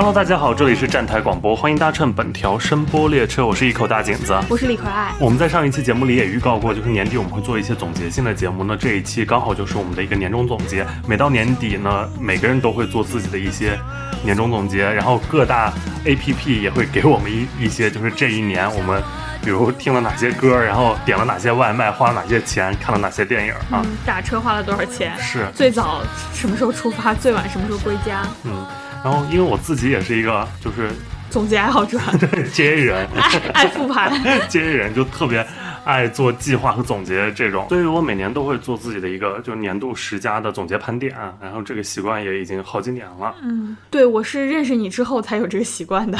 Hello，大家好，这里是站台广播，欢迎搭乘本条声波列车，我是一口大井子，我是李可爱。我们在上一期节目里也预告过，就是年底我们会做一些总结性的节目，那这一期刚好就是我们的一个年终总结。每到年底呢，每个人都会做自己的一些年终总结，然后各大 APP 也会给我们一一些，就是这一年我们。比如听了哪些歌，然后点了哪些外卖，花了哪些钱，看了哪些电影啊？打车花了多少钱？是最早什么时候出发，最晚什么时候归家？嗯，然后因为我自己也是一个就是总结爱好者，对接人爱爱复盘，接人就特别。爱做计划和总结这种，所以我每年都会做自己的一个就是年度十佳的总结盘点，然后这个习惯也已经好几年了。嗯，对我是认识你之后才有这个习惯的，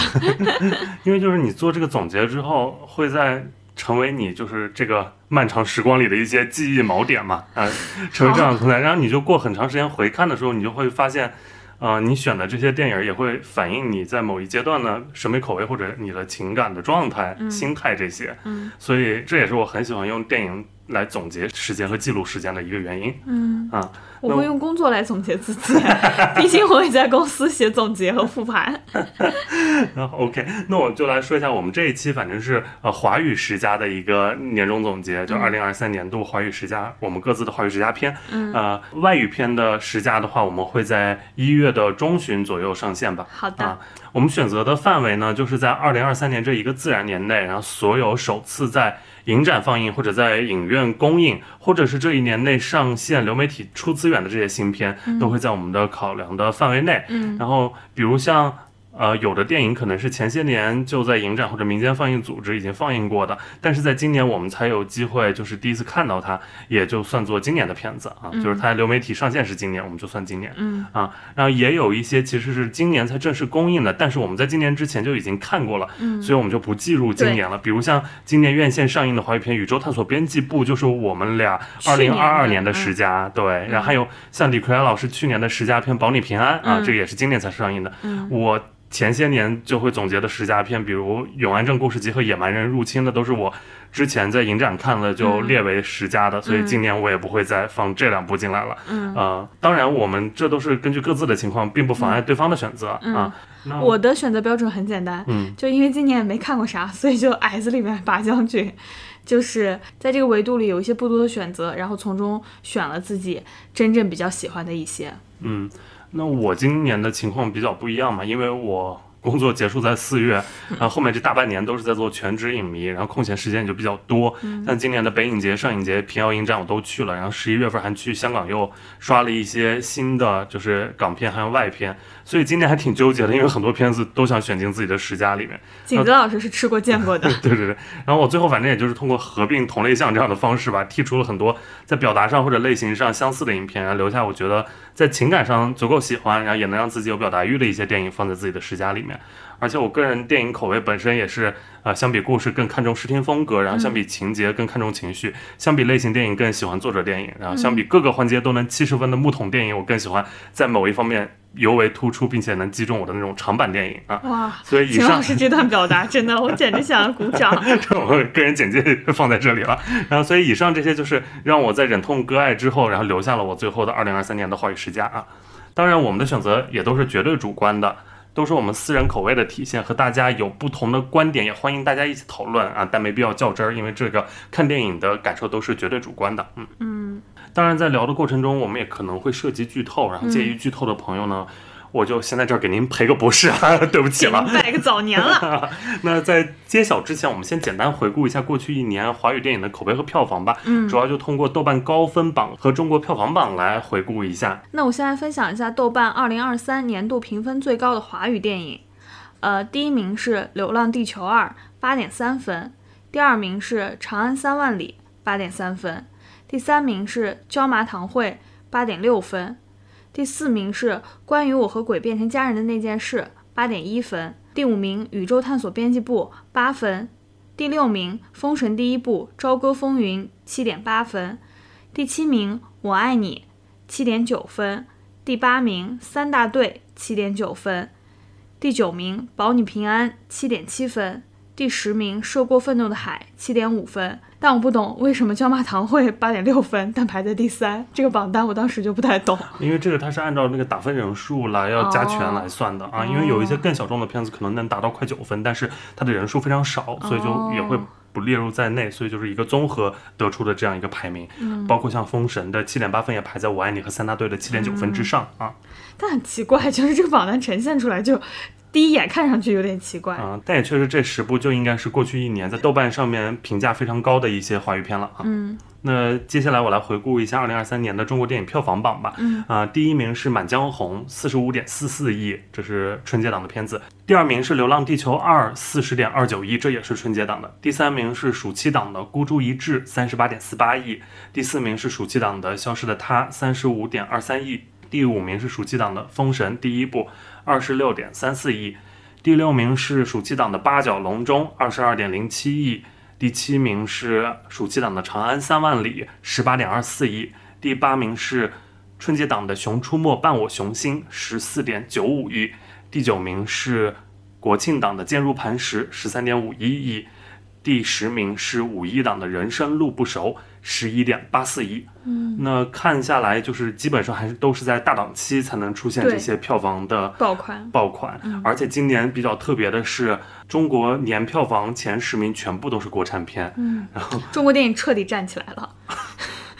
因为就是你做这个总结之后，会在成为你就是这个漫长时光里的一些记忆锚点嘛，啊，成为这样的存在，然后你就过很长时间回看的时候，你就会发现。呃，你选的这些电影也会反映你在某一阶段的审美口味或者你的情感的状态、心态这些，嗯，所以这也是我很喜欢用电影。来总结时间和记录时间的一个原因。嗯啊，我会用工作来总结自己，毕竟我也在公司写总结和复盘。OK，那我就来说一下我们这一期，反正是呃华语十佳的一个年终总结，就二零二三年度华语十佳，我们各自的华语十佳片。嗯，呃，外语片的十佳的话，我们会在一月的中旬左右上线吧。好的。我们选择的范围呢，就是在二零二三年这一个自然年内，然后所有首次在影展放映或者在影院公映，或者是这一年内上线流媒体出资源的这些新片，都会在我们的考量的范围内。嗯，然后比如像。呃，有的电影可能是前些年就在影展或者民间放映组织已经放映过的，但是在今年我们才有机会，就是第一次看到它，也就算作今年的片子啊。就是它流媒体上线是今年，我们就算今年。嗯啊，然后也有一些其实是今年才正式公映的，但是我们在今年之前就已经看过了，嗯，所以我们就不计入今年了。比如像今年院线上映的华语片《宇宙探索编辑部》，就是我们俩二零二二年的十佳，对。然后还有像李逵老师去年的十佳片《保你平安》啊，这个也是今年才上映的。嗯，我。前些年就会总结的十佳片，比如《永安镇故事集》和《野蛮人入侵》的，都是我之前在影展看了就列为十佳的，所以今年我也不会再放这两部进来了。嗯，呃，当然我们这都是根据各自的情况，并不妨碍对方的选择啊。我的选择标准很简单，嗯，就因为今年也没看过啥，所以就矮子里面拔将军，就是在这个维度里有一些不多的选择，然后从中选了自己真正比较喜欢的一些。嗯。那我今年的情况比较不一样嘛，因为我工作结束在四月，然后后面这大半年都是在做全职影迷，然后空闲时间也就比较多。像今年的北影节、上影节、平遥影展我都去了，然后十一月份还去香港又刷了一些新的就是港片还有外片，所以今年还挺纠结的，因为很多片子都想选进自己的十佳里面。景泽老师是吃过见过的，对对对。然后我最后反正也就是通过合并同类项这样的方式吧，剔除了很多在表达上或者类型上相似的影片，然后留下我觉得。在情感上足够喜欢，然后也能让自己有表达欲的一些电影放在自己的十佳里面。而且我个人电影口味本身也是，呃，相比故事更看重视听风格，然后相比情节更看重情绪，相比类型电影更喜欢作者电影，然后相比各个环节都能七十分的木桶电影，我更喜欢在某一方面尤为突出并且能击中我的那种长板电影啊。哇，所以以上是这段表达真的，我简直想要鼓掌。这我个人简介放在这里了。然后所以以上这些就是让我在忍痛割爱之后，然后留下了我最后的二零二三年的话语十佳啊。当然，我们的选择也都是绝对主观的，都是我们私人口味的体现，和大家有不同的观点，也欢迎大家一起讨论啊，但没必要较真儿，因为这个看电影的感受都是绝对主观的。嗯嗯，当然，在聊的过程中，我们也可能会涉及剧透，然后介于剧透的朋友呢。我就先在这儿给您赔个不是啊，对不起了，拜个早年了。那在揭晓之前，我们先简单回顾一下过去一年华语电影的口碑和票房吧。嗯，主要就通过豆瓣高分榜和中国票房榜来回顾一下。那我先来分享一下豆瓣二零二三年度评分最高的华语电影。呃，第一名是《流浪地球二》，八点三分；第二名是《长安三万里》，八点三分；第三名是《椒麻堂会》，八点六分。第四名是关于我和鬼变成家人的那件事，八点一分。第五名宇宙探索编辑部，八分。第六名封神第一部朝歌风云，七点八分。第七名我爱你，七点九分。第八名三大队，七点九分。第九名保你平安，七点七分。第十名《涉过愤怒的海》七点五分，但我不懂为什么焦马堂会八点六分，但排在第三。这个榜单我当时就不太懂。因为这个它是按照那个打分人数来要加权来算的啊，因为有一些更小众的片子可能能达到快九分，但是它的人数非常少，所以就也会不列入在内，所以就是一个综合得出的这样一个排名。嗯，包括像《封神》的七点八分也排在《我爱你》和《三大队》的七点九分之上啊。但很奇怪，就是这个榜单呈现出来就。第一眼看上去有点奇怪啊，但也确实这十部就应该是过去一年在豆瓣上面评价非常高的一些华语片了啊。嗯，那接下来我来回顾一下二零二三年的中国电影票房榜吧。嗯啊，第一名是《满江红》，四十五点四四亿，这是春节档的片子。第二名是《流浪地球二》，四十点二九亿，这也是春节档的。第三名是暑期档的《孤注一掷》，三十八点四八亿。第四名是暑期档的《消失的她》，三十五点二三亿。第五名是暑期档的《封神》第一部。二十六点三四亿，第六名是暑期档的《八角笼中》，二十二点零七亿，第七名是暑期档的《长安三万里》，十八点二四亿，第八名是春节档的《熊出没伴我雄心》，十四点九五亿，第九名是国庆档的《坚如磐石》，十三点五一亿。第十名是五一档的人生路不熟，十一点八四亿。嗯，那看下来就是基本上还是都是在大档期才能出现这些票房的爆款。爆款，而且今年比较特别的是，中国年票房前十名全部都是国产片。嗯，然后中国电影彻底站起来了。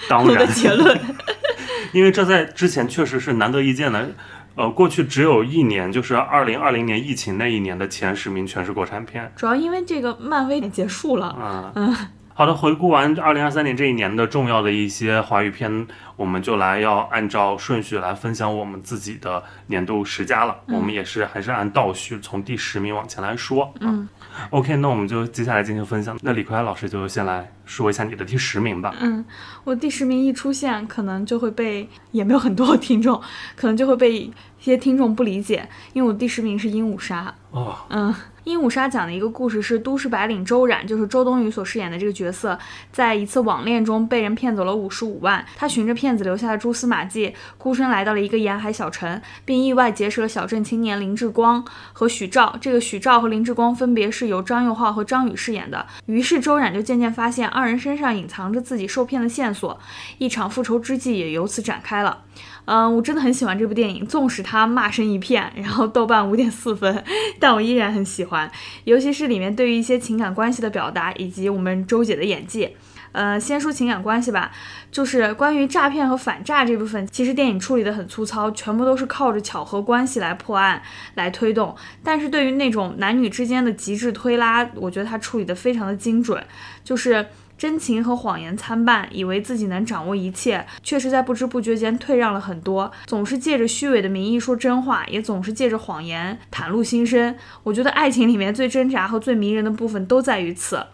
当然，结论，因为这在之前确实是难得一见的。呃，过去只有一年，就是二零二零年疫情那一年的前十名全是国产片。主要因为这个漫威也结束了。啊，嗯，好的，回顾完二零二三年这一年的重要的一些华语片，我们就来要按照顺序来分享我们自己的年度十佳了。我们也是还是按倒序从第十名往前来说。嗯，OK，那我们就接下来进行分享。那李逵老师就先来说一下你的第十名吧。嗯，我第十名一出现，可能就会被也没有很多听众，可能就会被一些听众不理解，因为我第十名是《鹦鹉杀》。哦，嗯，《鹦鹉杀》讲的一个故事是都市白领周冉，就是周冬雨所饰演的这个角色，在一次网恋中被人骗走了五十五万。他循着骗子留下的蛛丝马迹，孤身来到了一个沿海小城，并意外结识了小镇青年林志光和许照。这个许照和林志光分别是由张佑浩和张宇饰演的。于是周冉就渐渐发现二人身上隐藏着自己受骗的线索，一场复仇之计也由此展开了。嗯，我真的很喜欢这部电影，纵使它骂声一片，然后豆瓣五点四分，但我依然很喜欢，尤其是里面对于一些情感关系的表达，以及我们周姐的演技。呃，先说情感关系吧，就是关于诈骗和反诈这部分，其实电影处理的很粗糙，全部都是靠着巧合关系来破案来推动。但是对于那种男女之间的极致推拉，我觉得它处理的非常的精准，就是。真情和谎言参半，以为自己能掌握一切，却是在不知不觉间退让了很多。总是借着虚伪的名义说真话，也总是借着谎言袒露心声。我觉得爱情里面最挣扎和最迷人的部分都在于此。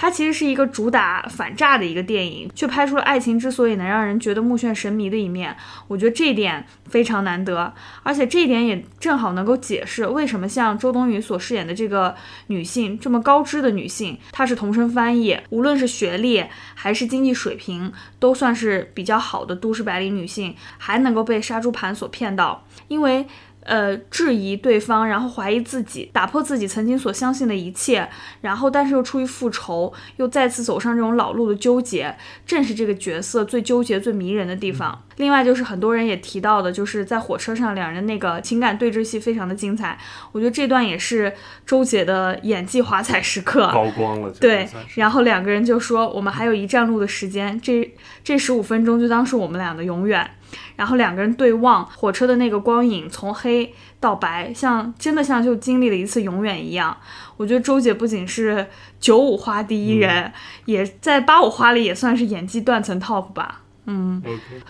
它其实是一个主打反诈的一个电影，却拍出了爱情之所以能让人觉得目眩神迷的一面。我觉得这一点非常难得，而且这一点也正好能够解释为什么像周冬雨所饰演的这个女性这么高知的女性，她是同声翻译，无论是学历还是经济水平，都算是比较好的都市白领女性，还能够被杀猪盘所骗到，因为。呃，质疑对方，然后怀疑自己，打破自己曾经所相信的一切，然后但是又出于复仇，又再次走上这种老路的纠结，正是这个角色最纠结、最迷人的地方。另外就是很多人也提到的，就是在火车上两人那个情感对峙戏非常的精彩，我觉得这段也是周姐的演技华彩时刻，高光了。对，然后两个人就说我们还有一站路的时间，这这十五分钟就当是我们俩的永远。然后两个人对望，火车的那个光影从黑到白，像真的像就经历了一次永远一样。我觉得周姐不仅是九五花第一人，也在八五花里也算是演技断层 top 吧。嗯，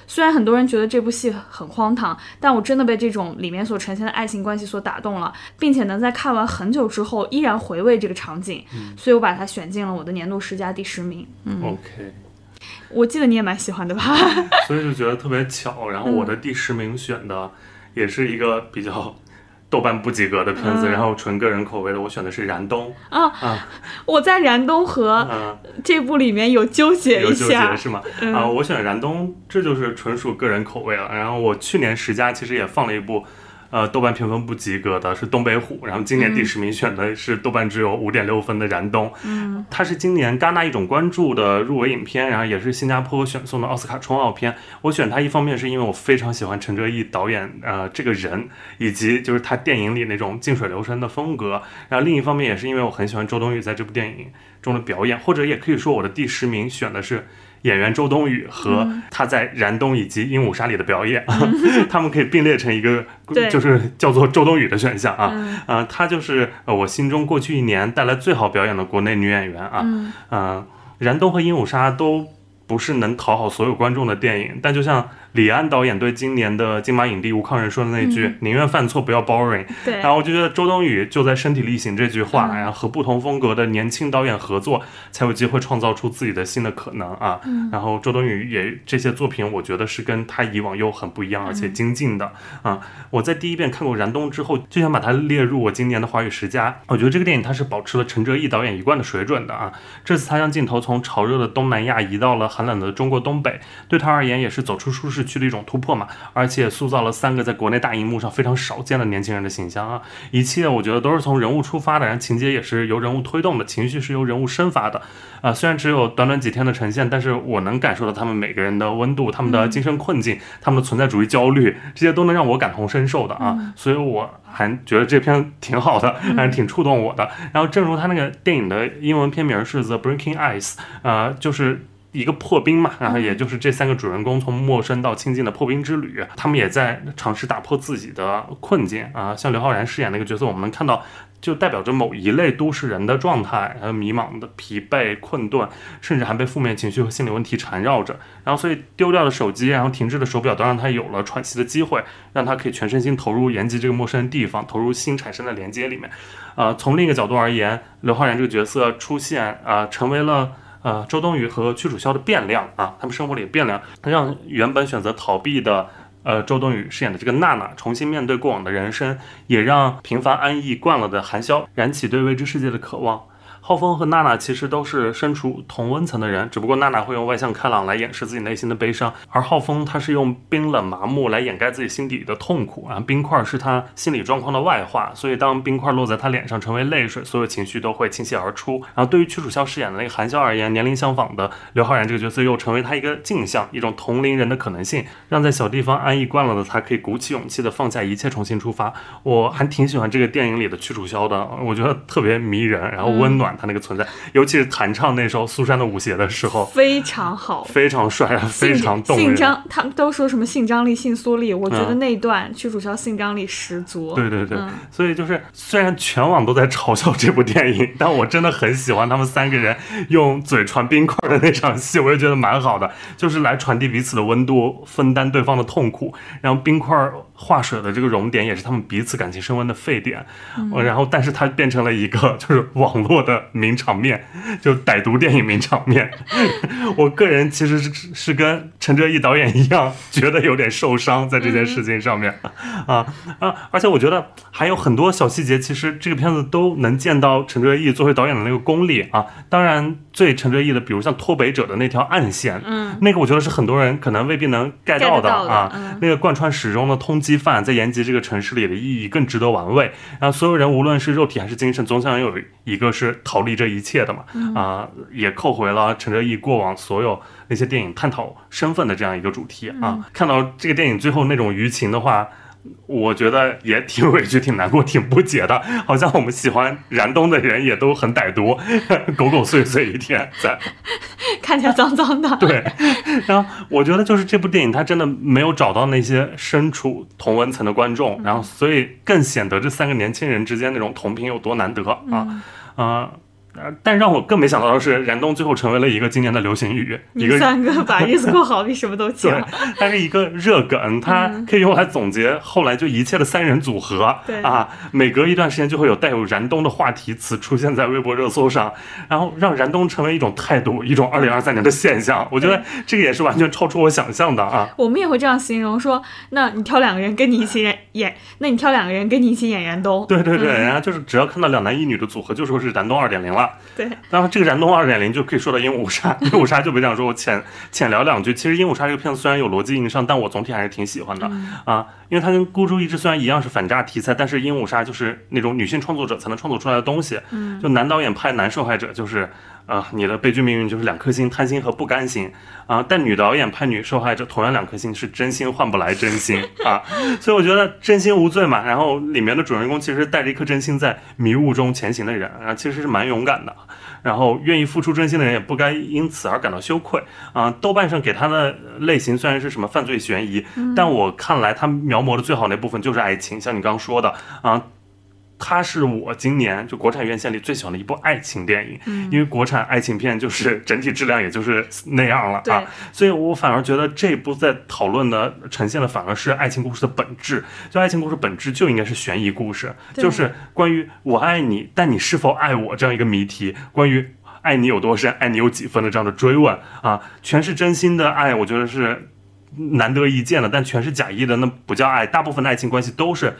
虽然很多人觉得这部戏很荒唐，但我真的被这种里面所呈现的爱情关系所打动了，并且能在看完很久之后依然回味这个场景，所以我把它选进了我的年度十佳第十名。嗯，OK。我记得你也蛮喜欢的吧？所以就觉得特别巧。然后我的第十名选的也是一个比较豆瓣不及格的片子，然后纯个人口味的，我选的是《燃冬》啊啊！我在《燃冬》和这部里面有纠结一下，是吗？啊，我选《燃冬》，这就是纯属个人口味了。然后我去年十佳其实也放了一部呃，豆瓣评分不及格的是东北虎，然后今年第十名选的是豆瓣只有五点六分的燃冬。嗯，它是今年戛纳一种关注的入围影片，然后也是新加坡选送的奥斯卡冲奥片。我选它一方面是因为我非常喜欢陈哲艺导演呃这个人，以及就是他电影里那种静水流深的风格，然后另一方面也是因为我很喜欢周冬雨在这部电影中的表演，或者也可以说我的第十名选的是。演员周冬雨和他在《燃冬》以及《鹦鹉杀》里的表演，他们可以并列成一个，就是叫做周冬雨的选项啊。嗯。呃，她就是呃我心中过去一年带来最好表演的国内女演员啊。嗯。呃，燃冬和鹦鹉杀都不是能讨好所有观众的电影，但就像李安导演对今年的金马影帝吴康仁说的那句“宁愿犯错，不要 boring”，对然，后我就觉得周冬雨就在身体力行这句话，嗯然后和不同风格的年轻导演合作，才有机会创造出自己的新的可能啊。嗯然后周冬雨也这些作品，我觉得是跟她以往又很不一样，而嗯且精进的啊。我在第一遍看过《燃冬》之后，就想把它列入我今年的华语十佳。我觉得这个电影它是保持了陈哲艺导演一贯的水准的啊。这次他将镜头从潮热的东南亚移到了寒冷的中国东北，对他而言也是走出舒适区的一种突破嘛。而且塑造了三个在国内大荧幕上非常少见的年轻人的形象啊。一切我觉得都是从人物出发的，然后情节也是由人物推动的，情绪是由人物生发的。啊、虽然只有短短几天的呈现，但是我能感受到他们每个人的温度、他们的精神困境、他们的存在主义焦虑，这些都能让我感同身受的啊。所以我还觉得这篇挺好的，还是挺触动我的。然后正如他那个电影的英文片名是《The Breaking Ice》，呃，就是。一个破冰嘛，然后也就是这三个主人公从陌生到亲近的破冰之旅，他们也在尝试打破自己的困境啊。像刘昊然饰演那个角色，我们能看到，就代表着某一类都市人的状态，还有迷茫的、疲惫、困顿，甚至还被负面情绪和心理问题缠绕着。然后，所以丢掉的手机，然后停滞的手表，都让他有了喘息的机会，让他可以全身心投入延吉这个陌生的地方，投入新产生的连接里面。呃，从另一个角度而言，刘昊然这个角色出现啊、成为了。呃，周冬雨和屈楚萧的变量啊，他们生活里的变量，让原本选择逃避的呃周冬雨饰演的这个娜娜重新面对过往的人生，也让平凡安逸惯了的韩潇燃起对未知世界的渴望。浩峰和娜娜其实都是身处同温层的人，只不过娜娜会用外向开朗来掩饰自己内心的悲伤，而浩峰他是用冰冷麻木来掩盖自己心底的痛苦啊。冰块是他心理状况的外化，所以当冰块落在他脸上成为泪水，所有情绪都会倾泻而出。然后对于屈楚萧饰演的那个韩潇而言，年龄相仿的刘昊然这个角色又成为他一个镜像，一种同龄人的可能性，让在小地方安逸惯了的他可以鼓起勇气的放下一切重新出发。我还挺喜欢这个电影里的屈楚萧的，我觉得特别迷人，然后温暖他那个存在，尤其是弹唱那首《苏珊的舞鞋》的时候，非常好。非常帅，非常动人。性张，他们都说什么性张力、性缩力，我觉得嗯那一段屈楚萧性张力十足。对对对，嗯所以就是虽然全网都在嘲笑这部电影，但我真的很喜欢他们三个人用嘴传冰块的那场戏，我也觉得蛮好的，就是来传递彼此的温度，分担对方的痛苦，然后冰块化水的这个熔点也是他们彼此感情升温的沸点，嗯然后但是它变成了一个 就是网络的名场面，就歹毒电影名场面。我个人其实是是跟陈哲艺导演一样，觉得有点受伤在这件事情上面。啊啊！而且我觉得还有很多小细节，其实这个片子都能见到陈哲艺作为导演的那个功力啊。当然，最陈哲艺的，比如像脱北者的那条暗线，嗯，那个我觉得是很多人可能未必能 get 到的啊。嗯那个贯穿始终的通缉犯在延吉这个城市里的意义更值得玩味。然后所有人无论是肉体还是精神，总想有一个是逃离这一切的嘛。嗯啊、也扣回了陈哲艺过往所有那些电影探讨身份的这样一个主题嗯啊。看到这个电影最后那种舆情的话。我觉得也挺委屈、挺难过、挺不解的，好像我们喜欢燃冬的人也都很歹毒，狗狗碎碎一天在。看起来脏脏的。对，然后我觉得就是这部电影它真的没有找到那些身处同温层的观众，然后所以更显得这三个年轻人之间那种同频有多难得啊啊。呃呃但让我更没想到的是，燃冬最后成为了一个今年的流行语，一个你三个把日子过好，比什么都 对强。，它是一个热梗，它可以用来总结后来就一切的三人组合。对啊，每隔一段时间就会有带有燃冬的话题词出现在微博热搜上，然后让燃冬成为一种态度，一种二零二三年的现象。我觉得这个也是完全超出我想象的啊。我们也会这样形容说，那你挑两个人跟你一起演演，那你挑两个人跟你一起演燃冬。对对对，然后就是只要看到两男一女的组合，就说是燃冬二点零了啊。对，然后这个燃冬二点零就可以说到鹦鹉杀，鹦鹉杀就别想说，我浅浅聊两句。其实鹦鹉杀这个片子虽然有逻辑硬伤，但我总体还是挺喜欢的、啊，因为它跟孤注一掷虽然一样是反诈题材，但是鹦鹉杀就是那种女性创作者才能创作出来的东西。嗯，就男导演拍男受害者就是。啊、你的悲剧命运就是两颗心，贪心和不甘心啊！但女导演拍女受害者，同样两颗心是真心换不来真心啊！所以我觉得真心无罪嘛。然后里面的主人公其实带着一颗真心在迷雾中前行的人，啊，其实是蛮勇敢的。然后愿意付出真心的人也不该因此而感到羞愧啊。豆瓣上给他的类型虽然是什么犯罪悬疑，但我看来他描摹的最好那部分就是爱情，像你刚刚说的啊。它是我今年就国产院线里最喜欢的一部爱情电影，嗯因为国产爱情片就是整体质量也就是那样了啊，所以我反而觉得这部在讨论的呈现的反而是爱情故事的本质，就爱情故事本质就应该是悬疑故事，就是关于我爱你，但你是否爱我这样一个谜题，关于爱你有多深，爱你有几分的这样的追问啊，全是真心的爱，我觉得是难得一见的，但全是假意的那不叫爱，大部分的爱情关系都是。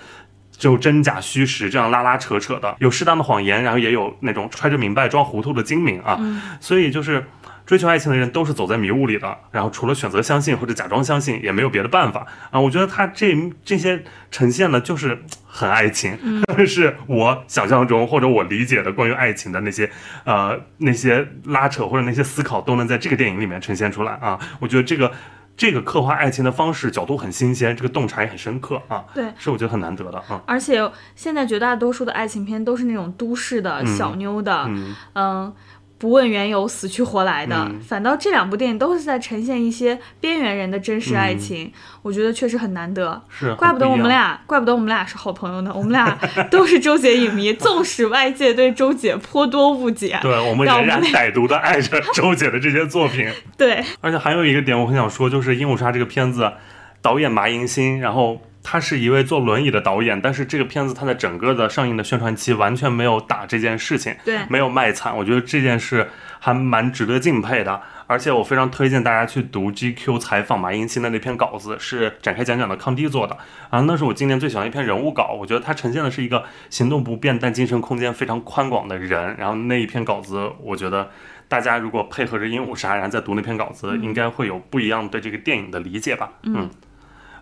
就真假虚实这样拉拉扯扯的，有适当的谎言，然后也有那种揣着明白装糊涂的精明啊。所以就是追求爱情的人都是走在迷雾里的，然后除了选择相信或者假装相信，也没有别的办法啊。我觉得他这这些呈现的就是很爱情，是我想象中或者我理解的关于爱情的那些呃那些拉扯或者那些思考，都能在这个电影里面呈现出来啊。我觉得这个。这个刻画爱情的方式角度很新鲜，这个洞察也很深刻啊，对。是我觉得很难得的啊。而且现在绝大多数的爱情片都是那种都市的、小妞的，嗯，嗯，不问缘由、死去活来的。嗯反倒这两部电影都是在呈现一些边缘人的真实爱情，我觉得确实很难得。是，怪不得我们俩，怪不得我们俩是好朋友呢。我们俩都是周姐影迷，纵使外界对周姐颇多误解，对我们让我们仍然歹毒的爱着周姐的这些作品。对而且还有一个点我很想说，就是《鹦鹉杀》这个片子，导演麻迎新，然后他是一位坐轮椅的导演，但是这个片子他在整个的上映的宣传期完全没有打这件事情，对没有卖惨，我觉得这件事还蛮值得敬佩的。而且我非常推荐大家去读 GQ 采访马英新的那篇稿子，是展开讲讲的康帝做的啊，那是我今年最喜欢的一篇人物稿。我觉得它呈现的是一个行动不便但精神空间非常宽广的人。然后那一篇稿子，我觉得大家如果配合着《鹦鹉杀》，然后再读那篇稿子，应该会有不一样对这个电影的理解吧。嗯。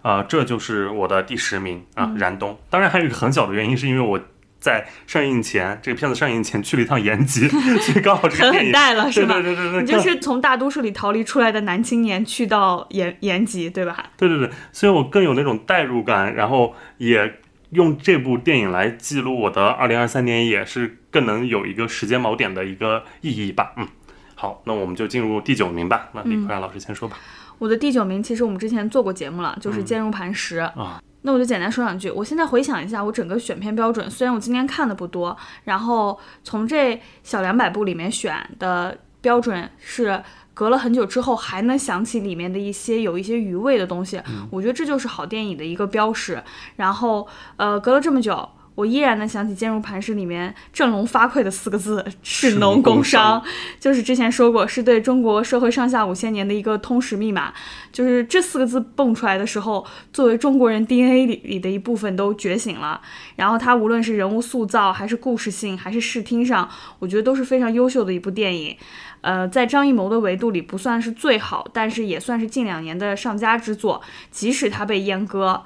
啊、这就是我的第十名啊，燃冬。当然还有一个很小的原因，是因为我在上映前，这个片子上映前去了一趟延吉，所以刚好这个狠狠带了是吧？对对对对对，你就是从大都市里逃离出来的男青年，去到延延吉，对吧？对对对，所以我更有那种代入感，然后也用这部电影来记录我的二零二三年，也是更能有一个时间锚点的一个意义吧。嗯，好，那我们就进入第九名吧。那李克然老师先说吧。我的第九名，其实我们之前做过节目了，就是《坚如磐石》啊。那我就简单说两句。我现在回想一下，我整个选片标准，虽然我今天看的不多，然后从这小两百部里面选的标准是隔了很久之后还能想起里面的一些有一些余味的东西，我觉得这就是好电影的一个标识。然后，呃，隔了这么久。我依然能想起《坚如磐石》里面振聋发聩的四个字“士农工商”，就是之前说过，是对中国社会上下五千年的一个通识密码。就是这四个字蹦出来的时候，作为中国人 DNA 里里的一部分都觉醒了。然后它无论是人物塑造，还是故事性，还是视听上，我觉得都是非常优秀的一部电影。呃，在张艺谋的维度里不算是最好，但是也算是近两年的上佳之作。即使它被阉割。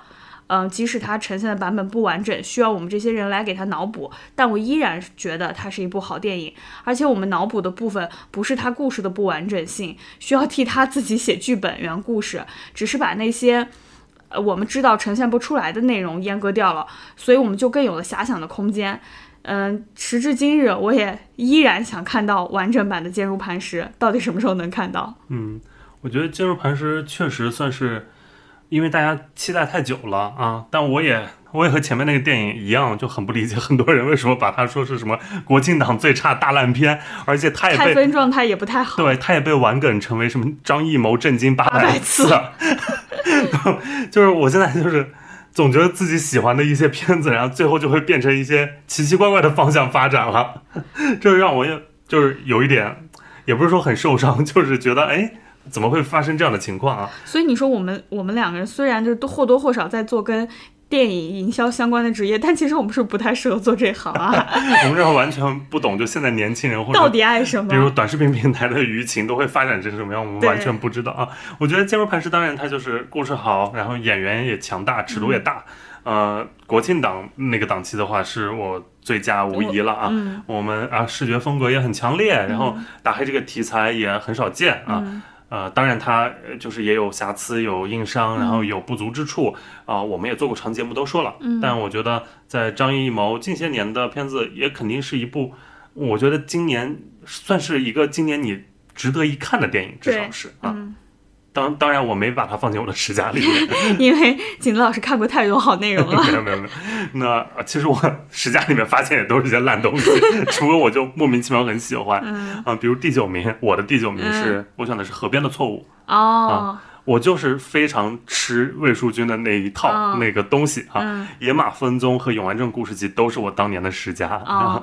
嗯，即使它呈现的版本不完整，需要我们这些人来给它脑补，但我依然觉得它是一部好电影。而且我们脑补的部分不是它故事的不完整性，需要替他自己写剧本原故事，只是把那些呃我们知道呈现不出来的内容阉割掉了，所以我们就更有了遐想的空间。嗯，时至今日，我也依然想看到完整版的《坚如磐石》，到底什么时候能看到？嗯，我觉得《坚如磐石》确实算是。因为大家期待太久了啊，但我也我也和前面那个电影一样，就很不理解很多人为什么把它说是什么国庆档最差大烂片，而且它也被太分状态也不太好。对，它也被玩梗成为什么张艺谋震惊八百次，就是我现在就是总觉得自己喜欢的一些片子，然后最后就会变成一些奇奇怪怪的方向发展了，这让我也就是有一点，也不是说很受伤，就是觉得哎。怎么会发生这样的情况啊？所以你说我们我们两个人虽然就是都或多或少在做跟电影营销相关的职业，但其实我们是不太适合做这行啊。我们这行完全不懂，就现在年轻人或者到底爱什么？比如短视频平台的舆情都会发展成什么样，我们完全不知道啊。我觉得《坚如磐石》当然它就是故事好，然后演员也强大，尺度也大。呃，国庆档那个档期的话，是我最佳无疑了啊。嗯我们啊，视觉风格也很强烈，然后打黑这个题材也很少见啊。嗯呃，当然它呃就是也有瑕疵、有硬伤，然后有不足之处啊、我们也做过长节目都说了，嗯。但我觉得在张艺谋近些年的片子，也肯定是一部，我觉得今年算是一个今年你值得一看的电影，至少是啊。嗯，当当然我没把它放进我的十佳里面，因为景子老师看过太多好内容了。没有没有没有。那呃其实我十佳里面发现也都是些烂东西，除了我就莫名其妙很喜欢。嗯啊，比如第九名，我的第九名是、我选的是《河边的错误》，哦，我就是非常吃魏淑君的那一套、哦那个东西啊。嗯野马分鬃》和《永安镇故事集》都是我当年的十佳。哦，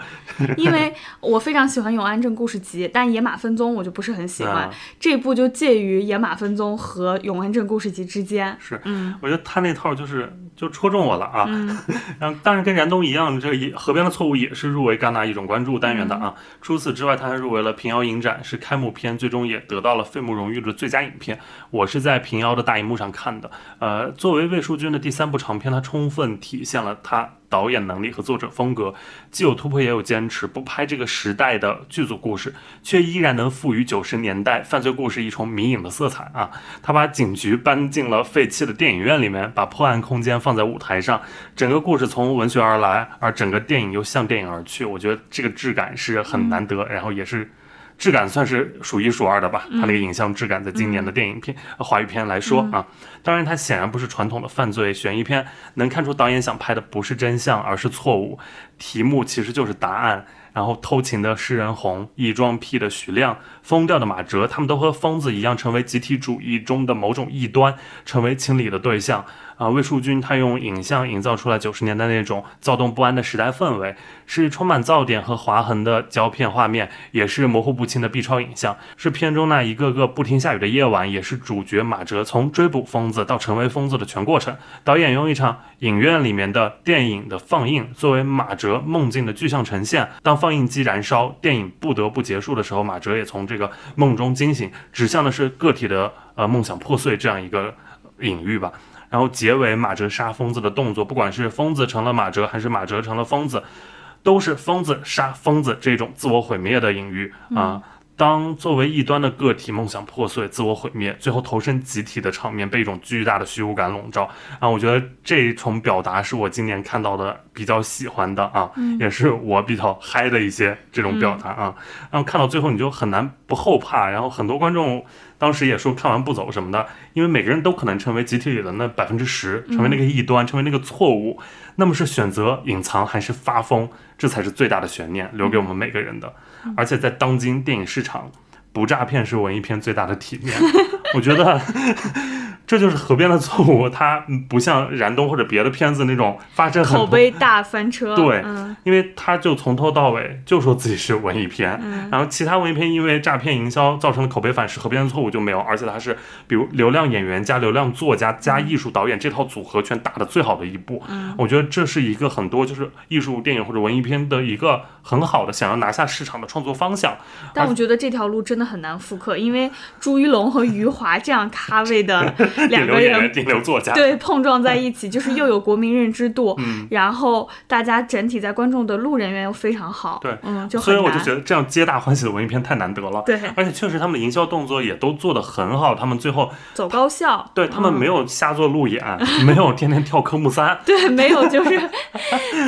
因为我非常喜欢《永安镇故事集》，但《野马分鬃》我就不是很喜欢啊。这部就介于《野马分鬃》和《永安镇故事集》之间。是，嗯我觉得他那套就是就戳中我了啊。嗯 然后当然跟燃冬一样，这也河边的错误也是入围戛纳一种关注单元的啊。嗯除此之外，他还入围了平遥影展，是开幕片，最终也得到了费穆荣誉的最佳影片。我是在在平遥的大荧幕上看的。呃，作为魏淑君的第三部长片，它充分体现了他导演能力和作者风格，既有突破也有坚持，不拍这个时代的剧组故事，却依然能赋予九十年代犯罪故事一重迷影的色彩啊！他把警局搬进了废弃的电影院里面，把破案空间放在舞台上，整个故事从文学而来，而整个电影又向电影而去。我觉得这个质感是很难得，然后也是。质感算是数一数二的吧，它那个影像质感在今年的电影片、呃华语片来说啊，当然它显然不是传统的犯罪悬疑片，能看出导演想拍的不是真相，而是错误，题目其实就是答案。然后偷情的诗人红、异装癖的徐亮、疯掉的马哲，他们都和疯子一样，成为集体主义中的某种异端，成为清理的对象。啊，魏树军他用影像营造出来九十年代那种躁动不安的时代氛围，是充满噪点和划痕的胶片画面，也是模糊不清的 B 超影像，是片中那一个个不停下雨的夜晚，也是主角马哲从追捕疯子到成为疯子的全过程。导演用一场影院里面的电影的放映作为马哲梦境的具象呈现。当放映机燃烧，电影不得不结束的时候，马哲也从这个梦中惊醒，指向的是个体的呃梦想破碎这样一个隐喻吧。然后结尾马哲杀疯子的动作，不管是疯子成了马哲，还是马哲成了疯子，都是疯子杀疯子这种自我毁灭的隐喻啊。当作为异端的个体梦想破碎、自我毁灭，最后投身集体的场面被一种巨大的虚无感笼罩啊！我觉得这一重表达是我今年看到的比较喜欢的啊，也是我比较嗨的一些这种表达啊。然后看到最后你就很难不后怕，然后很多观众当时也说看完不走什么的，因为每个人都可能成为集体里的那百分之十，成为那个异端，成为那个错误。那么是选择隐藏还是发疯，这才是最大的悬念，留给我们每个人的。而且在当今电影市场，不诈骗是文艺片最大的体面。我觉得这就是河边的错误，它不像燃冬或者别的片子那种发生很口碑大翻车。对嗯。因为他就从头到尾就说自己是文艺片，嗯。然后其他文艺片因为诈骗营销造成的口碑反噬，河边的错误就没有，而且它是比如流量演员加流量作家加艺术导演这套组合拳打的最好的一部，嗯。我觉得这是一个很多就是艺术电影或者文艺片的一个很好的想要拿下市场的创作方向，但我觉得这条路真的很难复刻，因为朱一龙和余华这样咖位的顶 两个流演员、人。顶流作家，对，碰撞在一起，就是又有国民认知度，嗯 然后大家整体在观众的路人缘又非常好，对嗯，就所以。我就觉得这样皆大欢喜的文艺片太难得了。对，而且确实他们的营销动作也都做得很好，他们最后走高效，对他们没有、瞎做路演，没有天天跳科目三，对，没有就是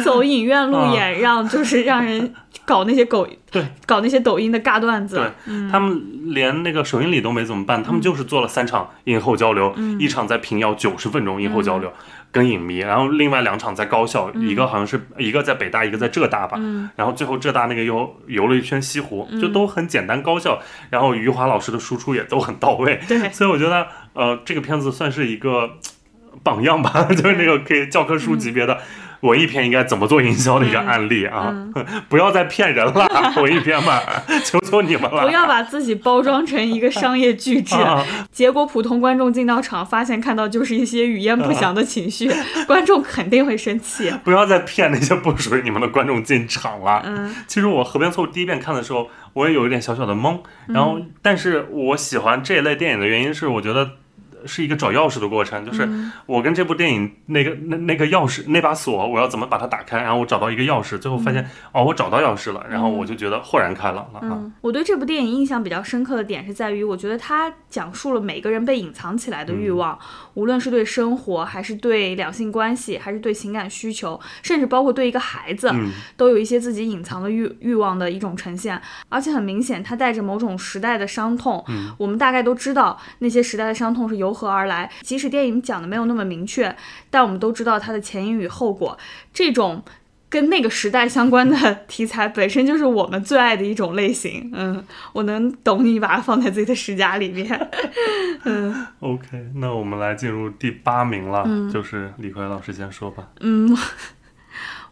走影院路啊演，让就是让人搞那些狗，对，搞那些抖音的尬段子，对他们连那个首映礼都没怎么办，他们就是做了三场影后交流，一场在平遥九十分钟影后交流。跟影迷，然后另外两场在高校，一个好像是一个在北大，一个在浙大吧，然后最后浙大那个又游了一圈西湖，就都很简单高效，然后余华老师的输出也都很到位，对。所以我觉得呃这个片子算是一个榜样吧，就是那个可以教科书级别的。文艺片应该怎么做营销的一个案例啊！不要再骗人了，文艺片们，求求你们了！不要把自己包装成一个商业巨制，结果普通观众进到场，发现看到就是一些语焉不详的情绪，观众肯定会生气。不要再骗那些不属于你们的观众进场了。嗯，其实我《河边错误》第一遍看的时候，我也有一点小小的懵。然后，但是我喜欢这一类电影的原因是，我觉得。是一个找钥匙的过程，就是我跟这部电影那个那那个钥匙那把锁，我要怎么把它打开？然后我找到一个钥匙，最后发现哦，我找到钥匙了，然后我就觉得豁然开朗了。嗯，我对这部电影印象比较深刻的点是在于，我觉得它讲述了每个人被隐藏起来的欲望，无论是对生活，还是对两性关系，还是对情感需求，甚至包括对一个孩子，都有一些自己隐藏的欲欲望的一种呈现。而且很明显，它带着某种时代的伤痛。嗯，我们大概都知道那些时代的伤痛是由由何而来？即使电影讲的没有那么明确，但我们都知道它的前因与后果。这种跟那个时代相关的 题材，本身就是我们最爱的一种类型。嗯，我能懂你，把它放在自己的十佳里面。嗯，OK，那我们来进入第八名了，就是李逵老师先说吧。嗯。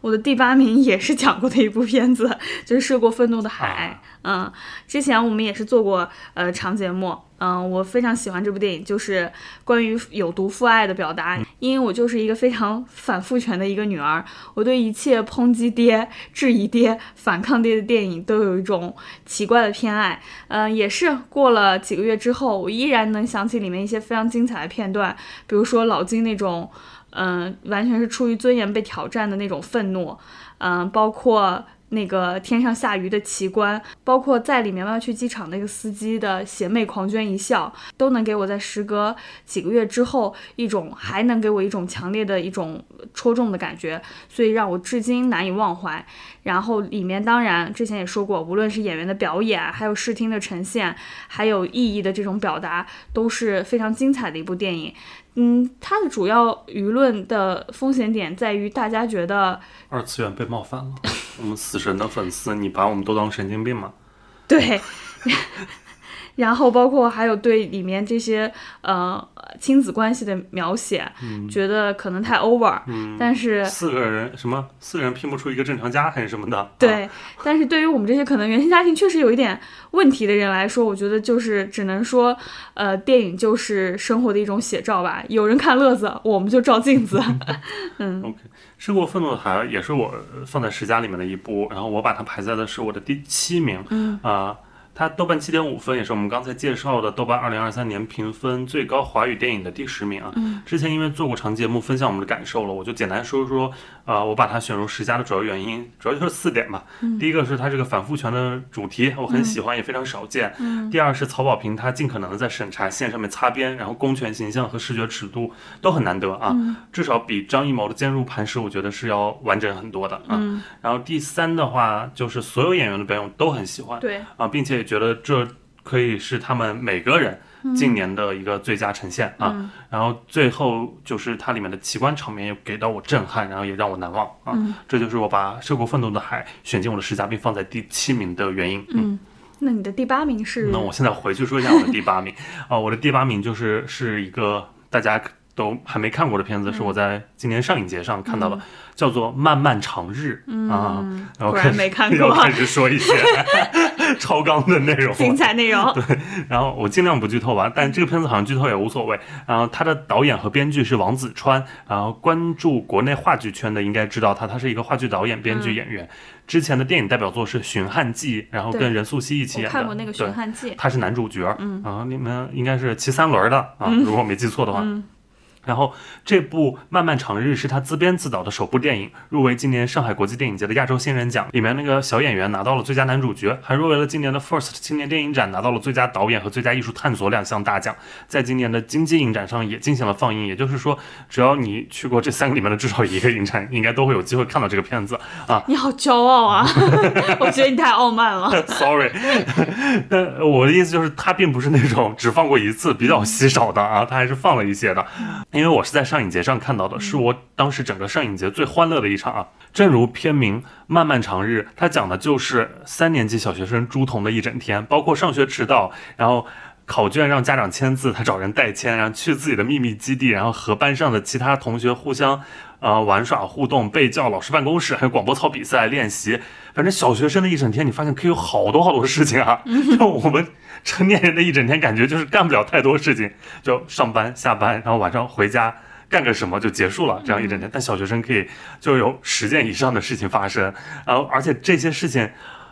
我的第八名也是讲过的一部片子，就是《涉过愤怒的海》。嗯，之前我们也是做过呃长节目。嗯，我非常喜欢这部电影，就是关于有毒父爱的表达。因为我就是一个非常反父权的一个女儿，我对一切抨击爹、质疑爹、反抗爹的电影都有一种奇怪的偏爱。嗯，也是过了几个月之后，我依然能想起里面一些非常精彩的片段，比如说老金那种。嗯，完全是出于尊严被挑战的那种愤怒，嗯，包括那个天上下雨的奇观，包括在里面要去机场那个司机的邪魅狂狷一笑，都能给我在时隔几个月之后一种还能给我一种强烈的一种戳中的感觉，所以让我至今难以忘怀。然后里面当然之前也说过，无论是演员的表演，还有视听的呈现，还有意义的这种表达，都是非常精彩的一部电影。嗯，它的主要舆论的风险点在于，大家觉得二次元被冒犯了。我们死神的粉丝，你把我们都当神经病吗？对。然后包括还有对里面这些呃亲子关系的描写，觉得可能太 over，但是四个人什么四个人拼不出一个正常家还是什么的，对。但是对于我们这些可能原生家庭确实有一点问题的人来说，我觉得就是只能说，呃，电影就是生活的一种写照吧。有人看乐子，我们就照镜子。嗯。OK，生过愤怒的海也是我放在十佳里面的一部，然后我把它排在的是我的第七名。嗯啊。它豆瓣七点五分，也是我们刚才介绍的豆瓣二零二三年评分最高华语电影的第十名啊。嗯，之前因为做过长节目分享我们的感受了，我就简单说说，呃，我把它选入十佳的主要原因，主要就是四点吧。第一个是它这个反复权的主题，我很喜欢，也非常少见。嗯。第二是曹保平他尽可能的在审查线上面擦边，然后公权形象和视觉尺度都很难得啊。嗯。至少比张艺谋的坚如磐石，我觉得是要完整很多的啊。嗯。然后第三的话，就是所有演员的表演都很喜欢。对。啊，并且。觉得这可以是他们每个人近年的一个最佳呈现啊，然后最后就是它里面的奇观场面也给到我震撼，然后也让我难忘啊，这就是我把《涉过愤怒的海》选进我的十佳并放在第七名的原因。嗯，那你的第八名是？那我现在回去说一下我的第八名 啊，我的第八名就是是一个大家。都还没看过的片子，是我在今年上影节上看到的，叫做《漫漫长日》啊，然后开始 要开始说一些 超纲的内容，精彩内容。对，然后我尽量不剧透吧，但这个片子好像剧透也无所谓。然后他的导演和编剧是王子川，然后关注国内话剧圈的应该知道他，他是一个话剧导演、编剧、演员。之前的电影代表作是《寻汉记》，然后跟任素汐一起演的。看过那个《寻汉记》，他是男主角。嗯，然后你们应该是骑三轮的啊，如果我没记错的话。然后这部《漫漫长日》是他自编自导的首部电影，入围今年上海国际电影节的亚洲新人奖，里面那个小演员拿到了最佳男主角，还入围了今年的 First 青年电影展，拿到了最佳导演和最佳艺术探索两项大奖。在今年的金鸡影展上也进行了放映，也就是说，只要你去过这三个里面的至少一个影展，应该都会有机会看到这个片子啊！你好骄傲啊！我觉得你太傲慢了。Sorry，但我的意思就是，他并不是那种只放过一次比较稀少的啊，他还是放了一些的。因为我是在上影节上看到的，是我当时整个上影节最欢乐的一场啊！正如片名《漫漫长日》，它讲的就是三年级小学生朱彤的一整天，包括上学迟到，然后考卷让家长签字，他找人代签，然后去自己的秘密基地，然后和班上的其他同学互相呃玩耍互动、被叫、老师办公室，还有广播操比赛练习。反正小学生的一整天，你发现可以有好多好多事情啊。就我们成年人的一整天，感觉就是干不了太多事情，就上班、下班，然后晚上回家干个什么就结束了，这样一整天。但小学生可以就有十件以上的事情发生，然后而且这些事情。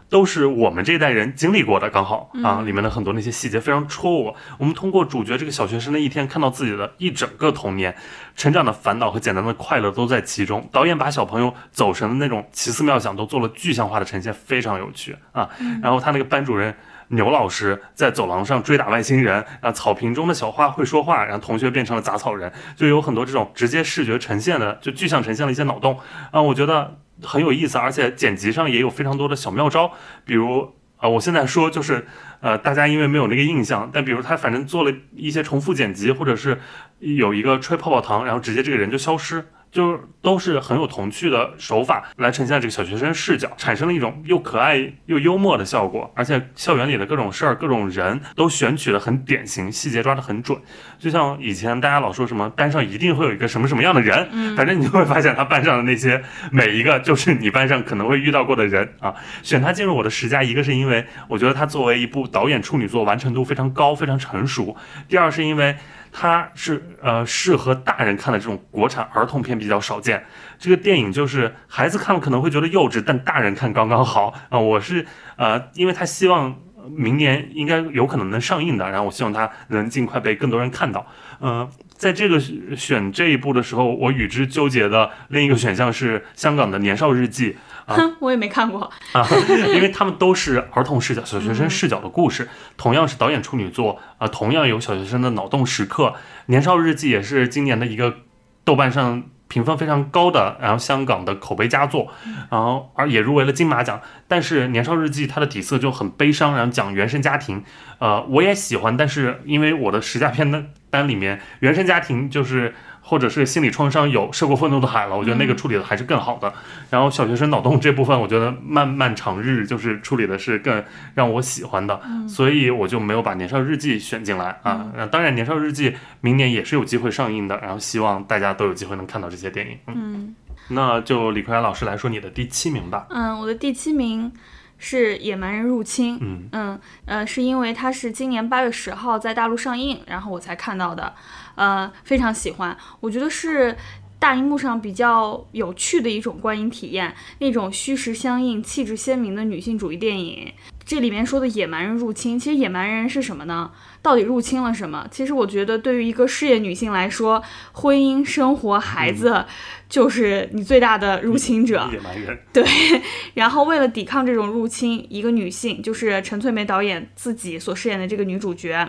都是我们这一代人经历过的，刚好啊，里面的很多那些细节非常戳我。我们通过主角这个小学生的一天，看到自己的一整个童年成长的烦恼和简单的快乐都在其中。导演把小朋友走神的那种奇思妙想都做了具象化的呈现，非常有趣啊。然后他那个班主任牛老师在走廊上追打外星人，啊，草坪中的小花会说话，然后同学变成了杂草人，就有很多这种直接视觉呈现的，就具象呈现了一些脑洞啊，我觉得。很有意思，而且剪辑上也有非常多的小妙招，比如啊，我现在说就是，呃，大家因为没有那个印象，但比如他反正做了一些重复剪辑，或者是有一个吹泡泡糖，然后直接这个人就消失。就是都是很有童趣的手法来呈现这个小学生视角，产生了一种又可爱又幽默的效果。而且校园里的各种事儿、各种人都选取的很典型，细节抓得很准。就像以前大家老说什么班上一定会有一个什么什么样的人，反正你就会发现他班上的那些每一个就是你班上可能会遇到过的人啊。选他进入我的十佳，一个是因为我觉得他作为一部导演处女作，完成度非常高、非常成熟；第二是因为。它是呃适合大人看的这种国产儿童片比较少见，这个电影就是孩子看了可能会觉得幼稚，但大人看刚刚好啊。我是呃，因为他希望明年应该有可能能上映的，然后我希望他能尽快被更多人看到。嗯，在这个选这一部的时候，我与之纠结的另一个选项是香港的《年少日记》。哼，我也没看过啊，因为他们都是儿童视角、小学生视角的故事，同样是导演处女作啊，同样有小学生的脑洞时刻。《年少日记》也是今年的一个豆瓣上评分非常高的，然后香港的口碑佳作，然后而也入围了金马奖。但是《年少日记》它的底色就很悲伤，然后讲原生家庭，呃，我也喜欢，但是因为我的十佳片单单里面原生家庭就是。或者是心理创伤有涉过愤怒的海了，我觉得那个处理的还是更好的。然后小学生脑洞这部分，我觉得漫漫长日就是处理的是更让我喜欢的，所以我就没有把年少日记选进来啊。当然年少日记明年也是有机会上映的，然后希望大家都有机会能看到这些电影。嗯，那就李坤然老师来说你的第七名吧。嗯，我的第七名是《野蛮人入侵》。嗯嗯呃，是因为它是今年八月十号在大陆上映，然后我才看到的。呃，非常喜欢，我觉得是大荧幕上比较有趣的一种观影体验，那种虚实相应、气质鲜明的女性主义电影。这里面说的野蛮人入侵，其实野蛮人是什么呢？到底入侵了什么？其实我觉得，对于一个事业女性来说，婚姻、生活、孩子，就是你最大的入侵者。野蛮人。对。然后为了抵抗这种入侵，一个女性，就是陈翠梅导演自己所饰演的这个女主角。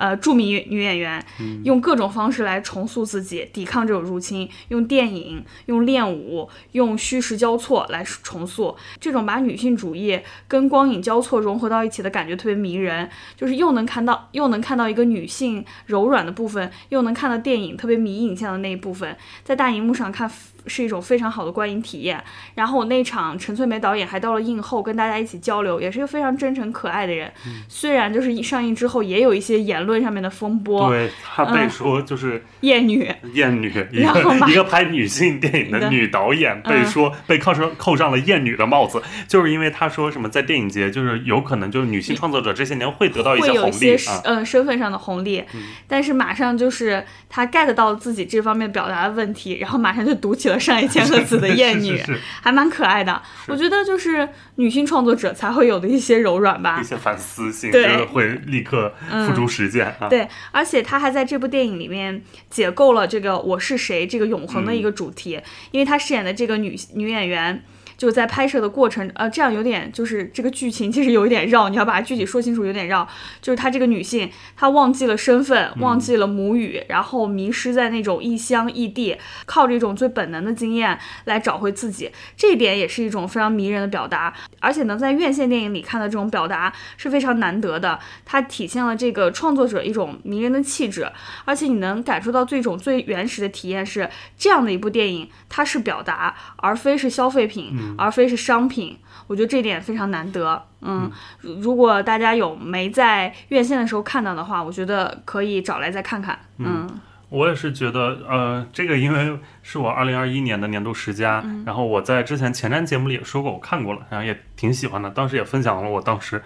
呃，著名女演员用各种方式来重塑自己，抵抗这种入侵，用电影、用练舞、用虚实交错来重塑。这种把女性主义跟光影交错融合到一起的感觉特别迷人，就是又能看到又能看到一个女性柔软的部分，又能看到电影特别迷影像的那一部分，在大荧幕上看。是一种非常好的观影体验。然后我那场陈翠梅导演还到了映后跟大家一起交流，也是一个非常真诚可爱的人。虽然就是一上映之后也有一些言论上面的风波，对她被说就是厌女，厌女，一个 一个拍女性电影的女导演被说被扣上扣上了厌女的帽子，就是因为她说什么在电影节就是有可能就是女性创作者这些年会得到一些红利啊，嗯，身份上的红利，但是马上就是她 get 到了自己这方面表达的问题，然后马上就读起了。上一千个字的厌女，还蛮可爱的。我觉得就是女性创作者才会有的一些柔软吧，一些反思性，对，会立刻付诸实对，而且他还在这部电影里面解构了这个“我是谁”这个永恒的一个主题，因为他饰演的这个女女演员。就在拍摄的过程，呃，这样有点就是这个剧情其实有一点绕，你要把它具体说清楚，有点绕。就是她这个女性，她忘记了身份，忘记了母语，然后迷失在那种异乡异地，靠着一种最本能的经验来找回自己，这一点也是一种非常迷人的表达。而且能在院线电影里看到这种表达是非常难得的，它体现了这个创作者一种迷人的气质，而且你能感受到最种最原始的体验是这样的一部电影，它是表达而非是消费品。而非是商品，我觉得这点非常难得。嗯，如果大家有没在院线的时候看到的话，我觉得可以找来再看看。嗯，我也是觉得，呃，这个因为是我二零二一年的年度十佳，然后我在之前前瞻节目里也说过，我看过了，然后也挺喜欢的，当时也分享了我当时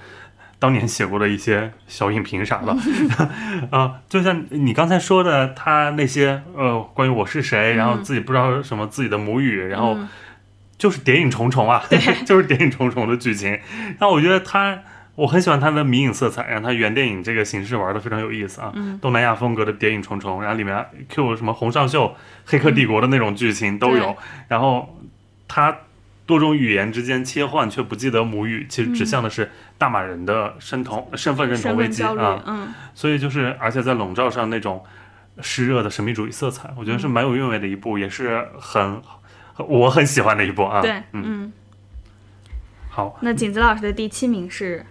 当年写过的一些小影评啥的，啊，就像你刚才说的，他那些呃关于我是谁，然后自己不知道什么自己的母语，然后就是谍影重重啊，就是谍影重重的剧情，然后我觉得他。我很喜欢它的迷影色彩，然后它原电影这个形式玩的非常有意思啊，东南亚风格的谍影重重，然后里面 Q 什么洪尚秀、黑客帝国的那种剧情都有，然后它多种语言之间切换却不记得母语，其实指向的是大马人的身同身份认同危机啊，嗯，所以就是而且在笼罩上那种湿热的神秘主义色彩，我觉得是蛮有韵味的一部，也是很 我很喜欢的一部啊，对，嗯，好，那景子老师的第七名是。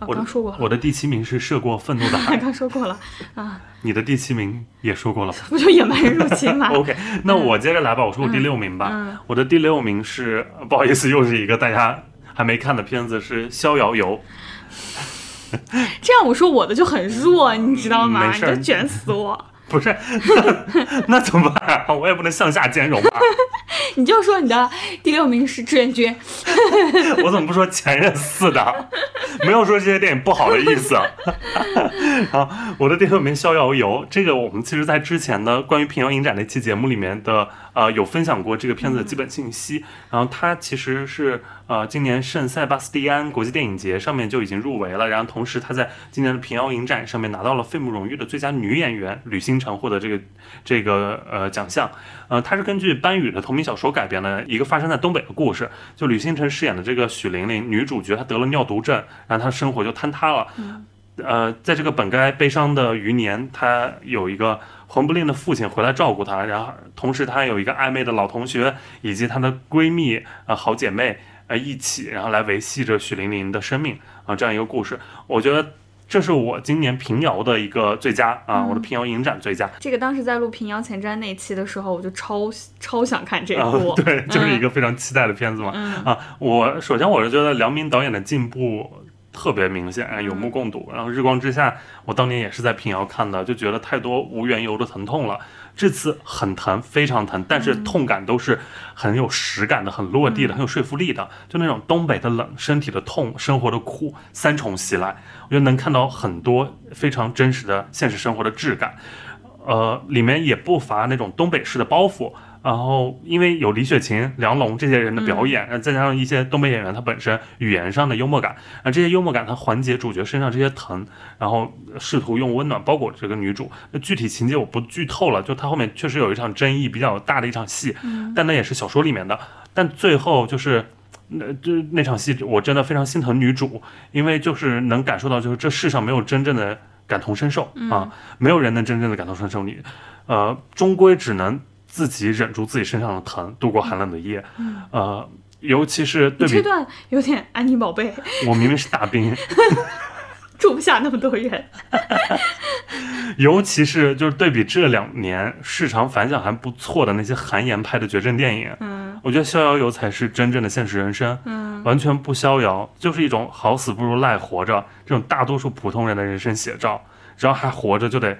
我刚说过了，我的第七名是涉过愤怒的海。刚说过了啊，你的第七名也说过了，不就野蛮人入侵吗？OK，那我接着来吧，我说我第六名吧。我的第六名是，不好意思，又是一个大家还没看的片子，是《逍遥游》。这样我说我的就很弱，你知道吗？你就卷死我。不是，那 那怎么办啊？我也不能向下兼容吧？你就说你的第六名是志愿军。我怎么不说前任四的？没有说这些电影不好的意思。好，我的第六名《逍遥游》，这个我们其实在之前的关于平遥影展那期节目里面的呃有分享过这个片子的基本信息。然后它其实是呃今年圣塞巴斯蒂安国际电影节上面就已经入围了，然后同时她在今年的平遥影展上面拿到了费穆荣誉的最佳女演员吕星辰获得这个这个呃奖项。呃，它是根据班宇的同名小说改编的一个发生在东北的故事。就吕星辰饰演的这个许玲玲女主角，她得了尿毒症，然后她生活就坍塌了。呃，在这个本该悲伤的余年，她有一个魂不吝的父亲回来照顾她，然后同时她有一个暧昧的老同学以及她的闺蜜啊好姐妹呃一起，然后来维系着许玲玲的生命啊这样一个故事。我觉得。这是我今年平遥的一个最佳啊，我的平遥影展最佳。这个当时在录平遥前瞻那期的时候，我就超超想看这部，对，就是一个非常期待的片子嘛。啊，我首先我是觉得梁明导演的进步特别明显，有目共睹。然后日光之下，我当年也是在平遥看的，就觉得太多无缘由的疼痛了。这次很疼，非常疼，但是痛感都是很有实感的，很落地的，很有说服力的。就那种东北的冷、身体的痛、生活的苦三重袭来，我觉得能看到很多非常真实的现实生活的质感。呃，里面也不乏那种东北式的包袱。然后，因为有李雪琴、梁龙这些人的表演，再加上一些东北演员他本身语言上的幽默感，啊，这些幽默感他缓解主角身上这些疼，然后试图用温暖包裹这个女主。那具体情节我不剧透了，就他后面确实有一场争议比较大的一场戏，但那也是小说里面的。但最后就是那就那场戏，我真的非常心疼女主，因为就是能感受到，就是这世上没有真正的感同身受啊，没有人能真正的感同身受你，呃，终归只能。自己忍住自己身上的疼，度过寒冷的夜。呃，尤其是对比这段有点安妮宝贝。我明明是大兵，住不下那么多人。尤其是就是对比这两年市场反响还不错的那些韩延拍的绝症电影，嗯，我觉得《逍遥游》才是真正的现实人生。嗯，完全不逍遥，就是一种好死不如赖活着这种大多数普通人的人生写照。只要还活着，就得。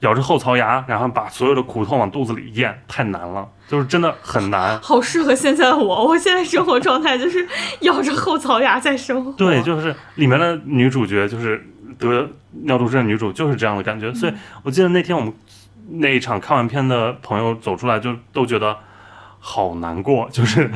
咬着后槽牙，然后把所有的苦痛往肚子里咽，太难了，就是真的很难。好适合现在的我，我现在生活状态就是咬着后槽牙在生活。对，就是里面的女主角，就是得尿毒症女主，就是这样的感觉。所以我记得那天我们那一场看完片的朋友走出来，就都觉得好难过，就是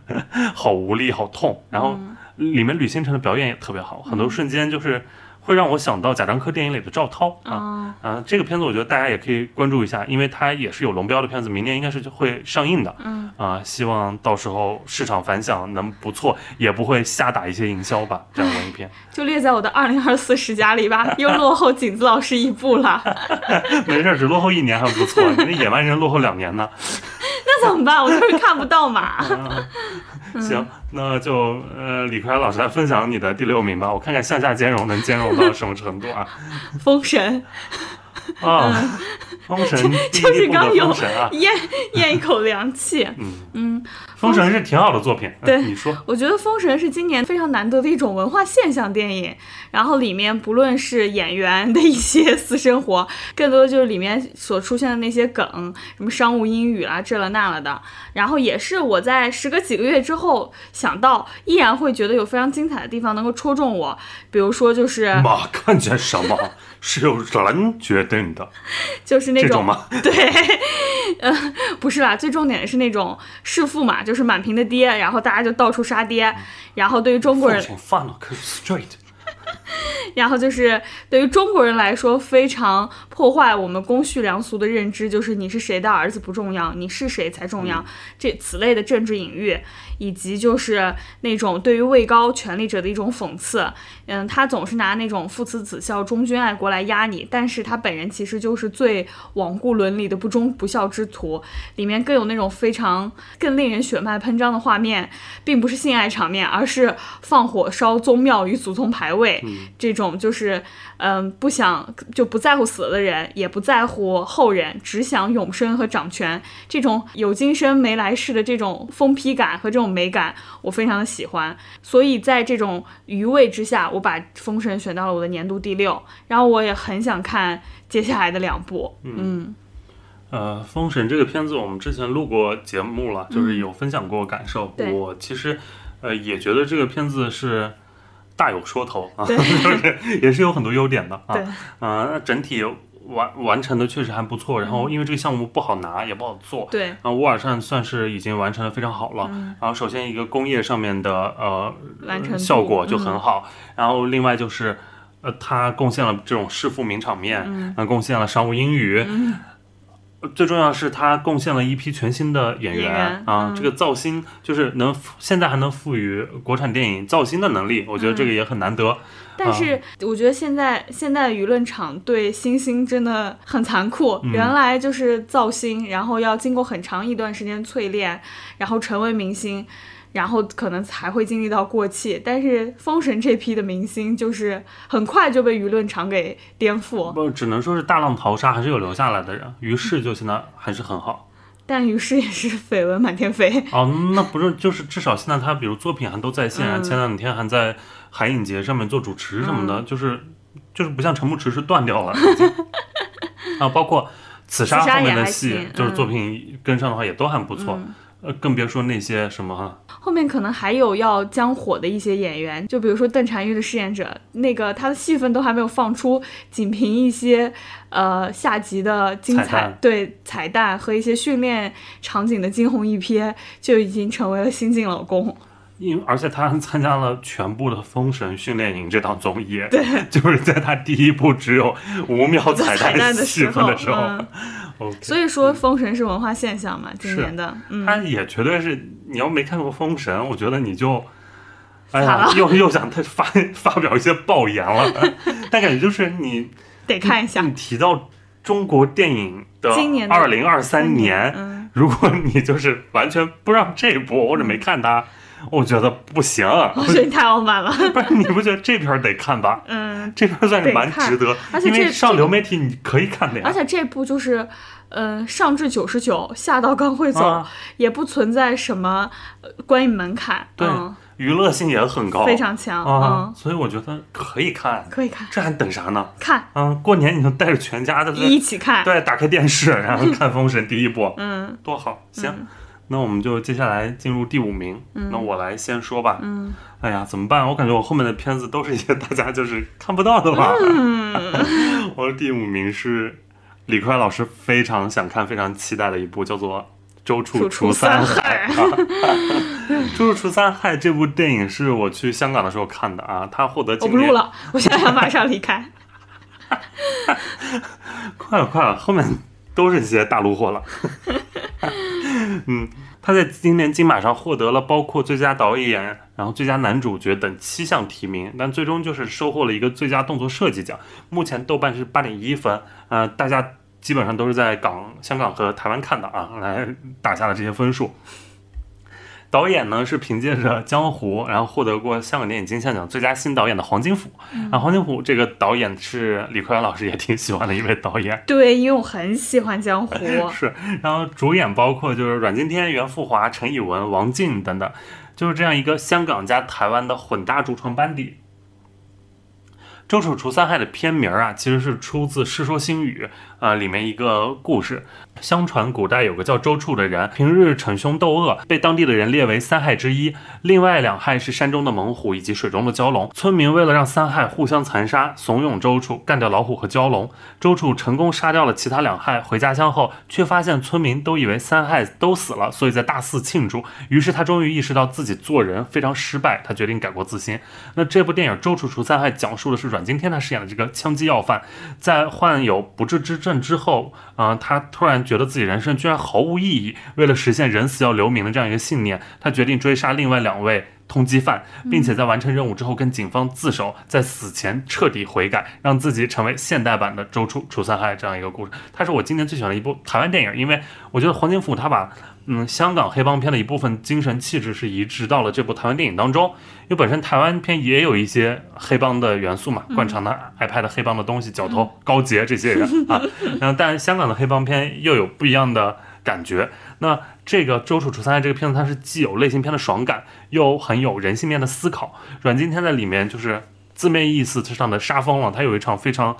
好无力、好痛。然后里面吕星辰的表演也特别好，很多瞬间就是。会让我想到贾樟柯电影里的赵涛啊啊！这个片子我觉得大家也可以关注一下，因为它也是有龙标的片子，明年应该是会上映的。嗯啊，希望到时候市场反响能不错，也不会瞎打一些营销吧。这样文艺片 就列在我的二零二四十佳里吧，又落后景子老师一步了。没事，只落后一年还不错，那野蛮人落后两年呢。那怎么办？我就是看不到嘛。行，那就呃，李逵老师来分享你的第六名吧，我看看向下兼容能兼容到什么程度啊？封神。啊，封神第就是刚有咽咽一口凉气。嗯，嗯，封神是挺好的作品，嗯对你说，我觉得《封神》是今年非常难得的一种文化现象电影，然后里面不论是演员的一些私生活，更多的就是里面所出现的那些梗，什么商务英语啦、这了那了的，然后也是我在时隔几个月之后想到，依然会觉得有非常精彩的地方能够戳中我，比如说就是妈看见什么是由人决定的，就是那这种吗？对，呃，不是啦，最重点的是那种弑父嘛，就是满屏的爹，然后大家就到处杀爹，然后对于中国人 straight，然后就是对于中国人来说，非常破坏我们公序良俗的认知，就是你是谁的儿子不重要，你是谁才重要。这此类的政治隐喻，以及就是那种对于位高权力者的一种讽刺。嗯，他总是拿那种父慈子孝、忠君爱国来压你，但是他本人其实就是最罔顾伦理的不忠不孝之徒。里面更有那种非常更令人血脉喷张的画面，并不是性爱场面，而是放火烧宗庙与祖宗牌位。这种就是，嗯，不想就不在乎死了的人，也不在乎后人，只想永生和掌权。这种有今生没来世的这种疯批感和这种美感，我非常的喜欢。所以在这种余味之下，我把《封神》选到了我的年度第六。然后我也很想看接下来的两部。嗯呃，《封神》这个片子我们之前录过节目了，就是有分享过感受。对我其实呃也觉得这个片子是大有说头啊，对 就是也是有很多优点的啊。对，呃，那整体完完成的确实还不错。然后因为这个项目不好拿，也不好做。对，然后乌尔善算是已经完成的非常好了。然后首先一个工业上面的呃完成效果就很好，然后另外就是呃它贡献了这种弑父名场面，嗯、贡献了商务英语。呃最重要是，他贡献了一批全新的演员啊！嗯这个造星就是能现在还能赋予国产电影造星的能力，我觉得这个也很难得。但是我觉得现在现在的舆论场对新星真的很残酷。原来就是造星，然后要经过很长一段时间淬炼，然后成为明星，然后可能才会经历到过气。但是封神这批的明星就是很快就被舆论场给颠覆。不，只能说是大浪淘沙，还是有留下来的人。于是就现在还是很好。但于是也是绯闻满天飞。哦，那不是，就是至少现在他比如作品还都在线，嗯前两天还在海影节上面做主持什么的，就是就是不像陈牧驰是断掉了。啊，包括刺杀后面的戏行，就是嗯作品跟上的话也都很不错。呃，更别说那些什么后面可能还有要将火的一些演员，就比如说邓婵玉的饰演者，那个他的戏份都还没有放出，仅凭一些呃下集的精彩彩对彩蛋和一些训练场景的惊鸿一瞥，就已经成为了新晋老公。因而且他还参加了全部的《封神训练营》这档综艺，对，就是在他第一部只有五秒彩彩蛋的戏时候份的时候嗯 OK 所以说，封神是文化现象嘛，今年的，嗯，他也绝对是，你要没看过《封神》，我觉得你就，哎，呀又又想他发 发表一些爆言了，但感觉就是你得看一下你提到中国电影的今年的二零二三年，嗯，如果你就是完全不让这一部或者没看它，我觉得不行。我觉得你太傲慢了，不是你不觉得这片儿得看吧？嗯，这片儿算是蛮值得，因为而且这这上流媒体你可以看的呀。而且这部就是，呃，上至九十九，下到刚会走，啊也不存在什么呃观影门槛，对嗯，娱乐性也很高，非常强，啊，嗯，所以我觉得可以看，可以看这还等啥呢？看，啊，过年你就带着全家的一起看，对，打开电视，然后 看《封神》第一部，嗯多好。行，那我们就接下来进入第五名。那我来先说吧。嗯，哎呀，怎么办？我感觉我后面的片子都是一些 大家就是看不到的吧。嗯 我的第五名是李逵老师非常想看、非常期待的一部，叫做《周处除除三害 》。《周处除三害》这部电影是我去香港的时候看的啊，他获得我不录了，我现在要马上离开。快了，快了，后面都是些大陆货了。嗯，他在今年金马上获得了包括最佳导演、然后最佳男主角等七项提名，但最终就是收获了一个最佳动作设计奖。目前豆瓣是八点一分，呃，大家基本上都是在港、香港和台湾看的啊，来打下了这些分数。导演呢是凭借着《江湖》，然后获得过香港电影金像奖最佳新导演的黄金甫。然后黄金甫这个导演是李逵老师也挺喜欢的一位导演。对，因为我很喜欢江湖。是，然后主演包括就是阮经天、袁富华、陈以文、王静等等，就是这样一个香港加台湾的混搭主创班底。《周楚除三害》的片名啊，其实是出自《世说新语》呃里面一个故事。相传古代有个叫周处的人，平日逞凶斗恶，被当地的人列为三害之一。另外两害是山中的猛虎以及水中的蛟龙。村民为了让三害互相残杀，怂恿周处干掉老虎和蛟龙。周处成功杀掉了其他两害，回家乡后却发现村民都以为三害都死了，所以在大肆庆祝。于是他终于意识到自己做人非常失败，他决定改过自新。那这部电影《周处除三害》讲述的是阮经天他饰演的这个枪击要犯，在患有不治之症之后，啊，他突然。觉得自己人生居然毫无意义，为了实现人死要留名的这样一个信念，他决定追杀另外两位通缉犯，并且在完成任务之后跟警方自首，在死前彻底悔改，让自己成为现代版的周处除三害这样一个故事。它是我今年最喜欢的一部台湾电影，因为我觉得黄金富他把嗯香港黑帮片的一部分精神气质是移植到了这部台湾电影当中，因为本身台湾片也有一些黑帮的元素嘛，惯常的爱拍的黑帮的东西，角头高杰这些人 啊，然后但香港的黑帮片又有不一样的感觉。那这个《周处除三害》这个片子，它是既有类型片的爽感，又很有人性面的思考。阮经天在里面就是字面意思上的杀疯了，他有一场非常。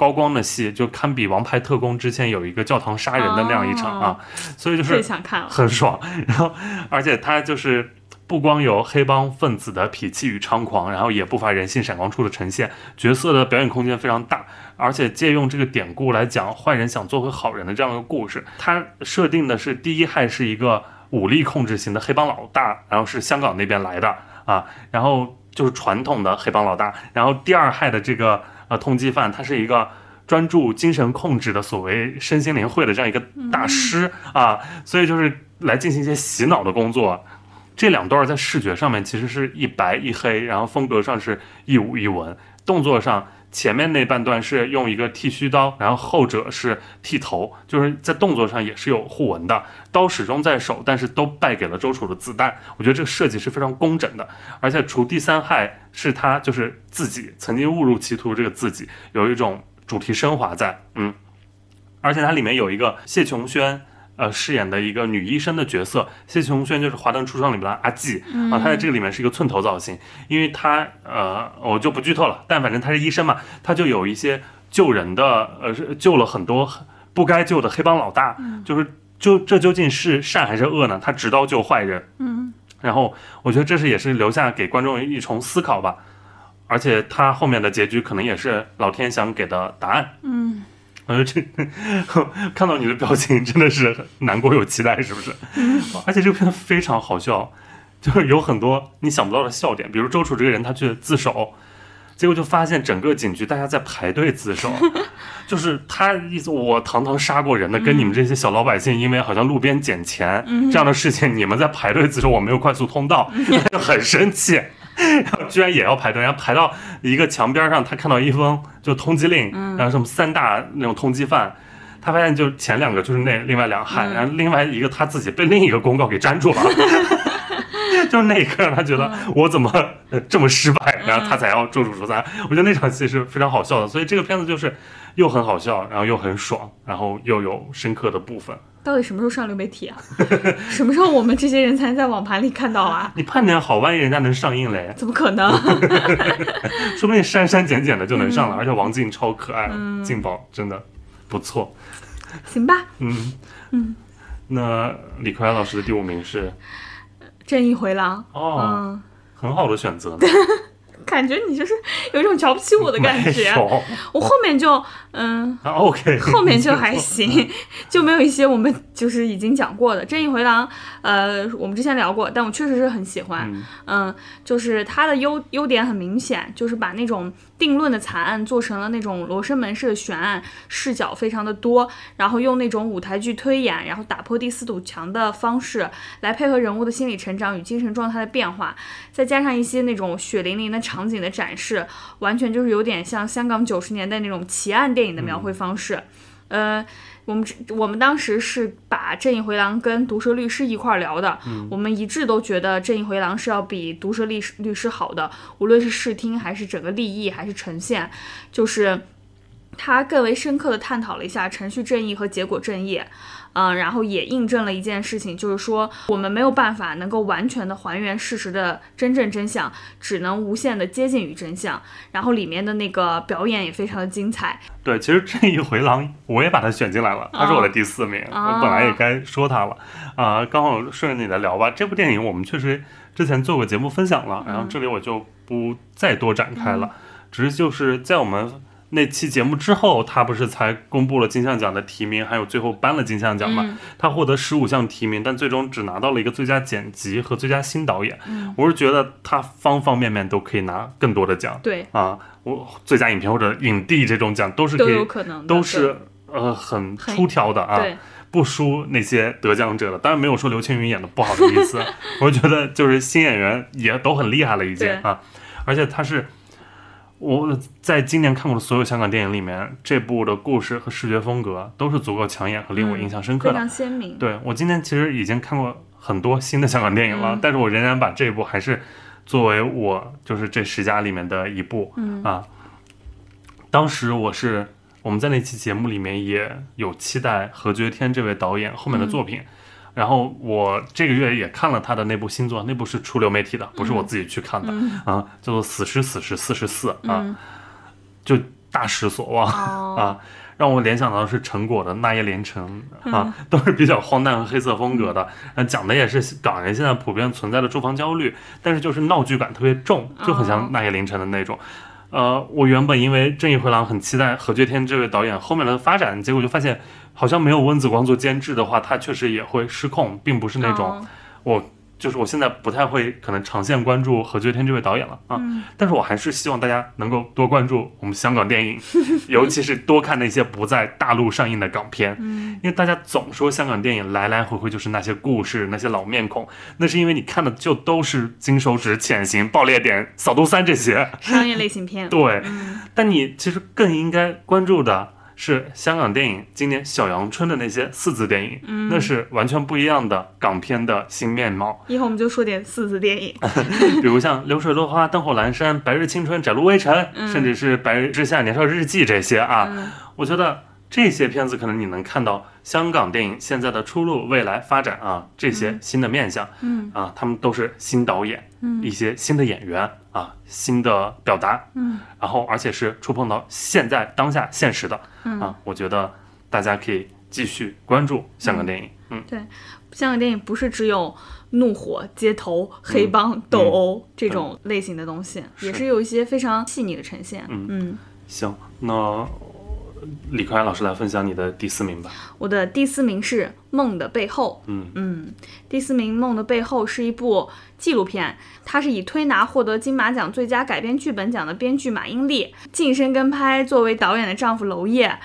高光的戏就堪比《王牌特工》之前有一个教堂杀人的那样一场啊，所以就是很爽。然后，而且他就是不光有黑帮分子的痞气与猖狂，然后也不乏人性闪光处的呈现，角色的表演空间非常大。而且借用这个典故来讲坏人想做回好人的这样一个故事，它设定的是第一害是一个武力控制型的黑帮老大，然后是香港那边来的啊，然后就是传统的黑帮老大。然后第二害的这个。啊，通缉犯他是一个专注精神控制的所谓身心灵会的这样一个大师啊，所以就是来进行一些洗脑的工作。这两段在视觉上面其实是一白一黑，然后风格上是一武一文，动作上。前面那半段是用一个剃须刀，然后后者是剃头，就是在动作上也是有互文的，刀始终在手，但是都败给了周楚的子弹。我觉得这个设计是非常工整的，而且除第三害是他就是自己曾经误入歧途，这个自己有一种主题升华在，嗯，而且它里面有一个谢琼轩。呃，饰演的一个女医生的角色，谢琼轩就是《华灯初上》里面的阿纪啊，她在这个里面是一个寸头造型，因为她呃，我就不剧透了，但反正她是医生嘛，她就有一些救人的，呃，救了很多不该救的黑帮老大，就是就这究竟是善还是恶呢？她执刀救坏人，嗯，然后我觉得这是也是留下给观众一重思考吧，而且她后面的结局可能也是老天想给的答案，嗯。我觉得这 看到你的表情真的是难过又期待，是不是？而且这个片非常好笑，就是有很多你想不到的笑点，比如周楚这个人他去自首，结果就发现整个警局大家在排队自首，就是他意思我堂堂杀过人的，跟你们这些小老百姓因为好像路边捡钱这样的事情，你们在排队自首，我没有快速通道，就 很生气。然后居然也要排队，然后排到一个墙边上，他看到一封就通缉令，然后什么三大那种通缉犯，他发现就前两个就是那另外两汉，然后另外一个他自己被另一个公告给粘住了，就是那一刻让他觉得我怎么这么失败，然后他才要周处除三。我觉得那场戏是非常好笑的，所以这个片子就是又很好笑，然后又很爽，然后又有深刻的部分。到底什么时候上流媒体啊？什么时候我们这些人才能在网盘里看到啊？你盼点好，万一人家能上映嘞？怎么可能？说不定删删减减的就能上了。而且王静超可爱，静宝真的不错。行吧。嗯嗯。那李克安老师的第五名是《正义回廊》哦，很好的选择。感觉你就是有一种瞧不起我的感觉，我后面就嗯，OK，后面就还 行，就没有一些我们就是已经讲过的《正义回廊》。呃，我们之前聊过，但我确实是很喜欢。嗯，就是它的优优点很明显，就是把那种。定论的惨案做成了那种罗生门式的悬案，视角非常的多，然后用那种舞台剧推演，然后打破第四堵墙的方式来配合人物的心理成长与精神状态的变化，再加上一些那种血淋淋的场景的展示，完全就是有点像香港九十年代那种奇案电影的描绘方式。呃，我们我们当时是把《正义回廊》跟《毒舌律师》一块儿聊的，我们一致都觉得《正义回廊》是要比《毒舌律师律师》好的，无论是视听还是整个立意还是呈现，就是它更为深刻的探讨了一下程序正义和结果正义。嗯，然后也印证了一件事情，就是说我们没有办法能够完全的还原事实的真正真相，只能无限的接近于真相。然后里面的那个表演也非常的精彩。对，其实这一回廊我也把它选进来了，它是我的第四名。我本来也该说它了，啊，刚好顺着你的聊吧。这部电影我们确实之前做过节目分享了，然后这里我就不再多展开了，只是就是在我们。那期节目之后，他不是才公布了金像奖的提名，还有最后颁了金像奖嘛？他获得十五项提名，但最终只拿到了一个最佳剪辑和最佳新导演。我是觉得他方方面面都可以拿更多的奖。对啊，我最佳影片或者影帝这种奖都是可以，都是呃很出挑的啊，不输那些得奖者的。当然没有说刘青云演的不好的意思，我觉得就是新演员也都很厉害了已经啊，而且他是。我在今年看过的所有香港电影里面，这部的故事和视觉风格都是足够抢眼和令我印象深刻的，非常鲜明。对我今年其实已经看过很多新的香港电影了，但是我仍然把这部还是作为我就是这十家里面的一部啊。当时我是我们在那期节目里面也有期待何觉天这位导演后面的作品。然后我这个月也看了他的那部新作，那部是出流媒体的，不是我自己去看的啊，叫做《死尸死尸四十四》啊，就大失所望 啊，让我联想到的是陈果的《那夜凌晨》啊，都是比较荒诞和黑色风格的，讲的也是港人现在普遍存在的住房焦虑，但是就是闹剧感特别重，就很像《那夜凌晨》的那种。呃，我原本因为《正义回廊》很期待何觉天这位导演后面的发展，结果就发现。好像没有温子光做监制的话，他确实也会失控，并不是那种我就是我现在不太会可能长线关注何觉天这位导演了啊。但是我还是希望大家能够多关注我们香港电影，尤其是多看那些不在大陆上映的港片，因为大家总说香港电影来来回回就是那些故事、那些老面孔，那是因为你看的就都是金手指、潜行、爆裂点、扫毒三这些商业类型片。对，但你其实更应该关注的。是香港电影今年小阳春的那些四字电影，那是完全不一样的港片的新面貌。以后我们就说点四字电影，比如像《流水落花》《灯火阑珊》《白日青春》《窄路微尘》，甚至是《白日之下》《年少日记》这些啊，我觉得。这些片子可能你能看到香港电影现在的出路、未来发展啊，这些新的面相，嗯。啊，他们都是新导演，嗯，一些新的演员啊，新的表达，嗯，然后而且是触碰到现在当下现实的，嗯。啊，我觉得大家可以继续关注香港电影，嗯，对，香港电影不是只有怒火、街头、黑帮、斗殴这种类型的东西，也是有一些非常细腻的呈现，嗯。嗯，行，那。李克安老师来分享你的第四名吧。我的第四名是《梦的背后》。嗯嗯，第四名《梦的背后》是一部纪录片，它是以推拿获得金马奖最佳改编剧本奖的编剧马英丽近身跟拍作为导演的丈夫娄烨。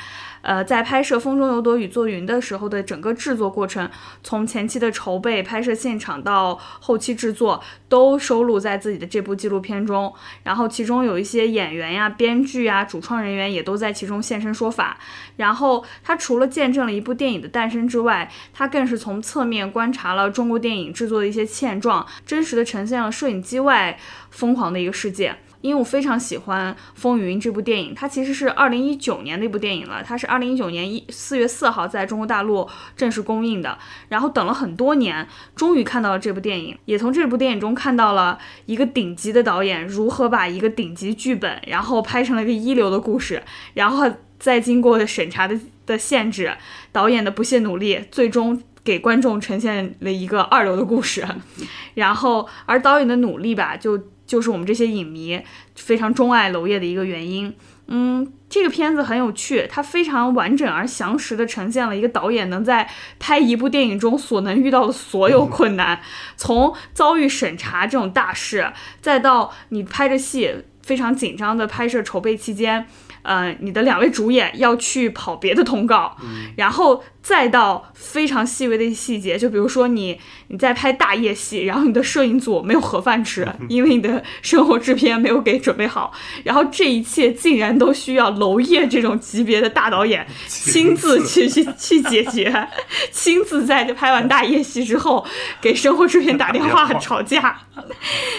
呃，在拍摄《风中有朵雨做云》的时候的整个制作过程，从前期的筹备、拍摄现场到后期制作，都收录在自己的这部纪录片中。然后其中有一些演员呀、编剧呀、主创人员也都在其中现身说法。然后他除了见证了一部电影的诞生之外，他更是从侧面观察了中国电影制作的一些现状，真实的呈现了摄影机外疯狂的一个世界。因为我非常喜欢《风云》这部电影，它其实是二零一九年的一部电影了，它是二零一九年一四月四号在中国大陆正式公映的。然后等了很多年，终于看到了这部电影，也从这部电影中看到了一个顶级的导演如何把一个顶级剧本，然后拍成了一个一流的故事，然后再经过审查的的限制，导演的不懈努力，最终给观众呈现了一个二流的故事。然后，而导演的努力吧，就。就是我们这些影迷非常钟爱娄烨的一个原因。嗯，这个片子很有趣，它非常完整而详实的呈现了一个导演能在拍一部电影中所能遇到的所有困难，从遭遇审查这种大事，再到你拍着戏非常紧张的拍摄筹备期间。呃，你的两位主演要去跑别的通告，嗯然后再到非常细微的细节，就比如说你你在拍大夜戏，然后你的摄影组没有盒饭吃，因为你的生活制片没有给准备好，然后这一切竟然都需要娄烨这种级别的大导演亲自去 去去解决，亲自在拍完大夜戏之后给生活制片打电话 打电话。吵架，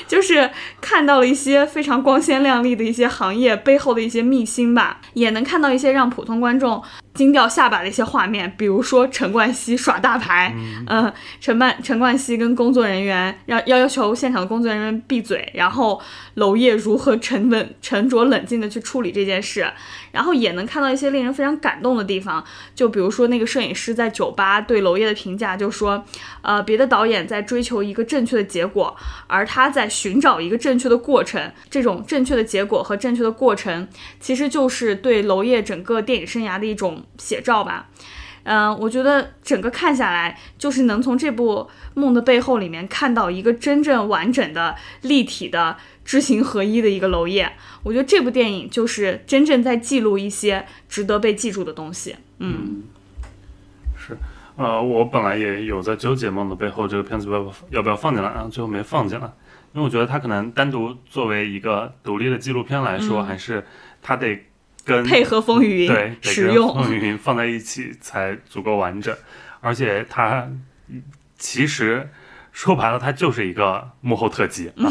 就是看到了一些非常光鲜亮丽的一些行业背后的一些秘辛吧，也能看到一些让普通观众惊掉下巴的一些画面，比如说陈冠希耍大牌，嗯，陈冠陈冠希跟工作人员要要要求现场的工作人员闭嘴，然后娄烨如何沉稳、沉着冷静的去处理这件事，然后也能看到一些令人非常感动的地方，就比如说那个摄影师在酒吧对娄烨的评价，就说，呃，别的导演在追求一个正确的结果，而他在寻找一个正确的过程。这种正确的结果和正确的过程，其实就是对娄烨整个电影生涯的一种写照吧。嗯、我觉得整个看下来，就是能从这部《梦的背后》里面看到一个真正完整的、立体的、知行合一的一个娄烨。我觉得这部电影就是真正在记录一些值得被记住的东西。嗯是，呃，我本来也有在纠结《梦的背后》这个片子要不要要不要放进来啊，最后没放进来，因为我觉得它可能单独作为一个独立的纪录片来说，还是它得跟配合风雨云对使用。风雨云放在一起才足够完整，而且它其实。说白了，它就是一个幕后特辑啊！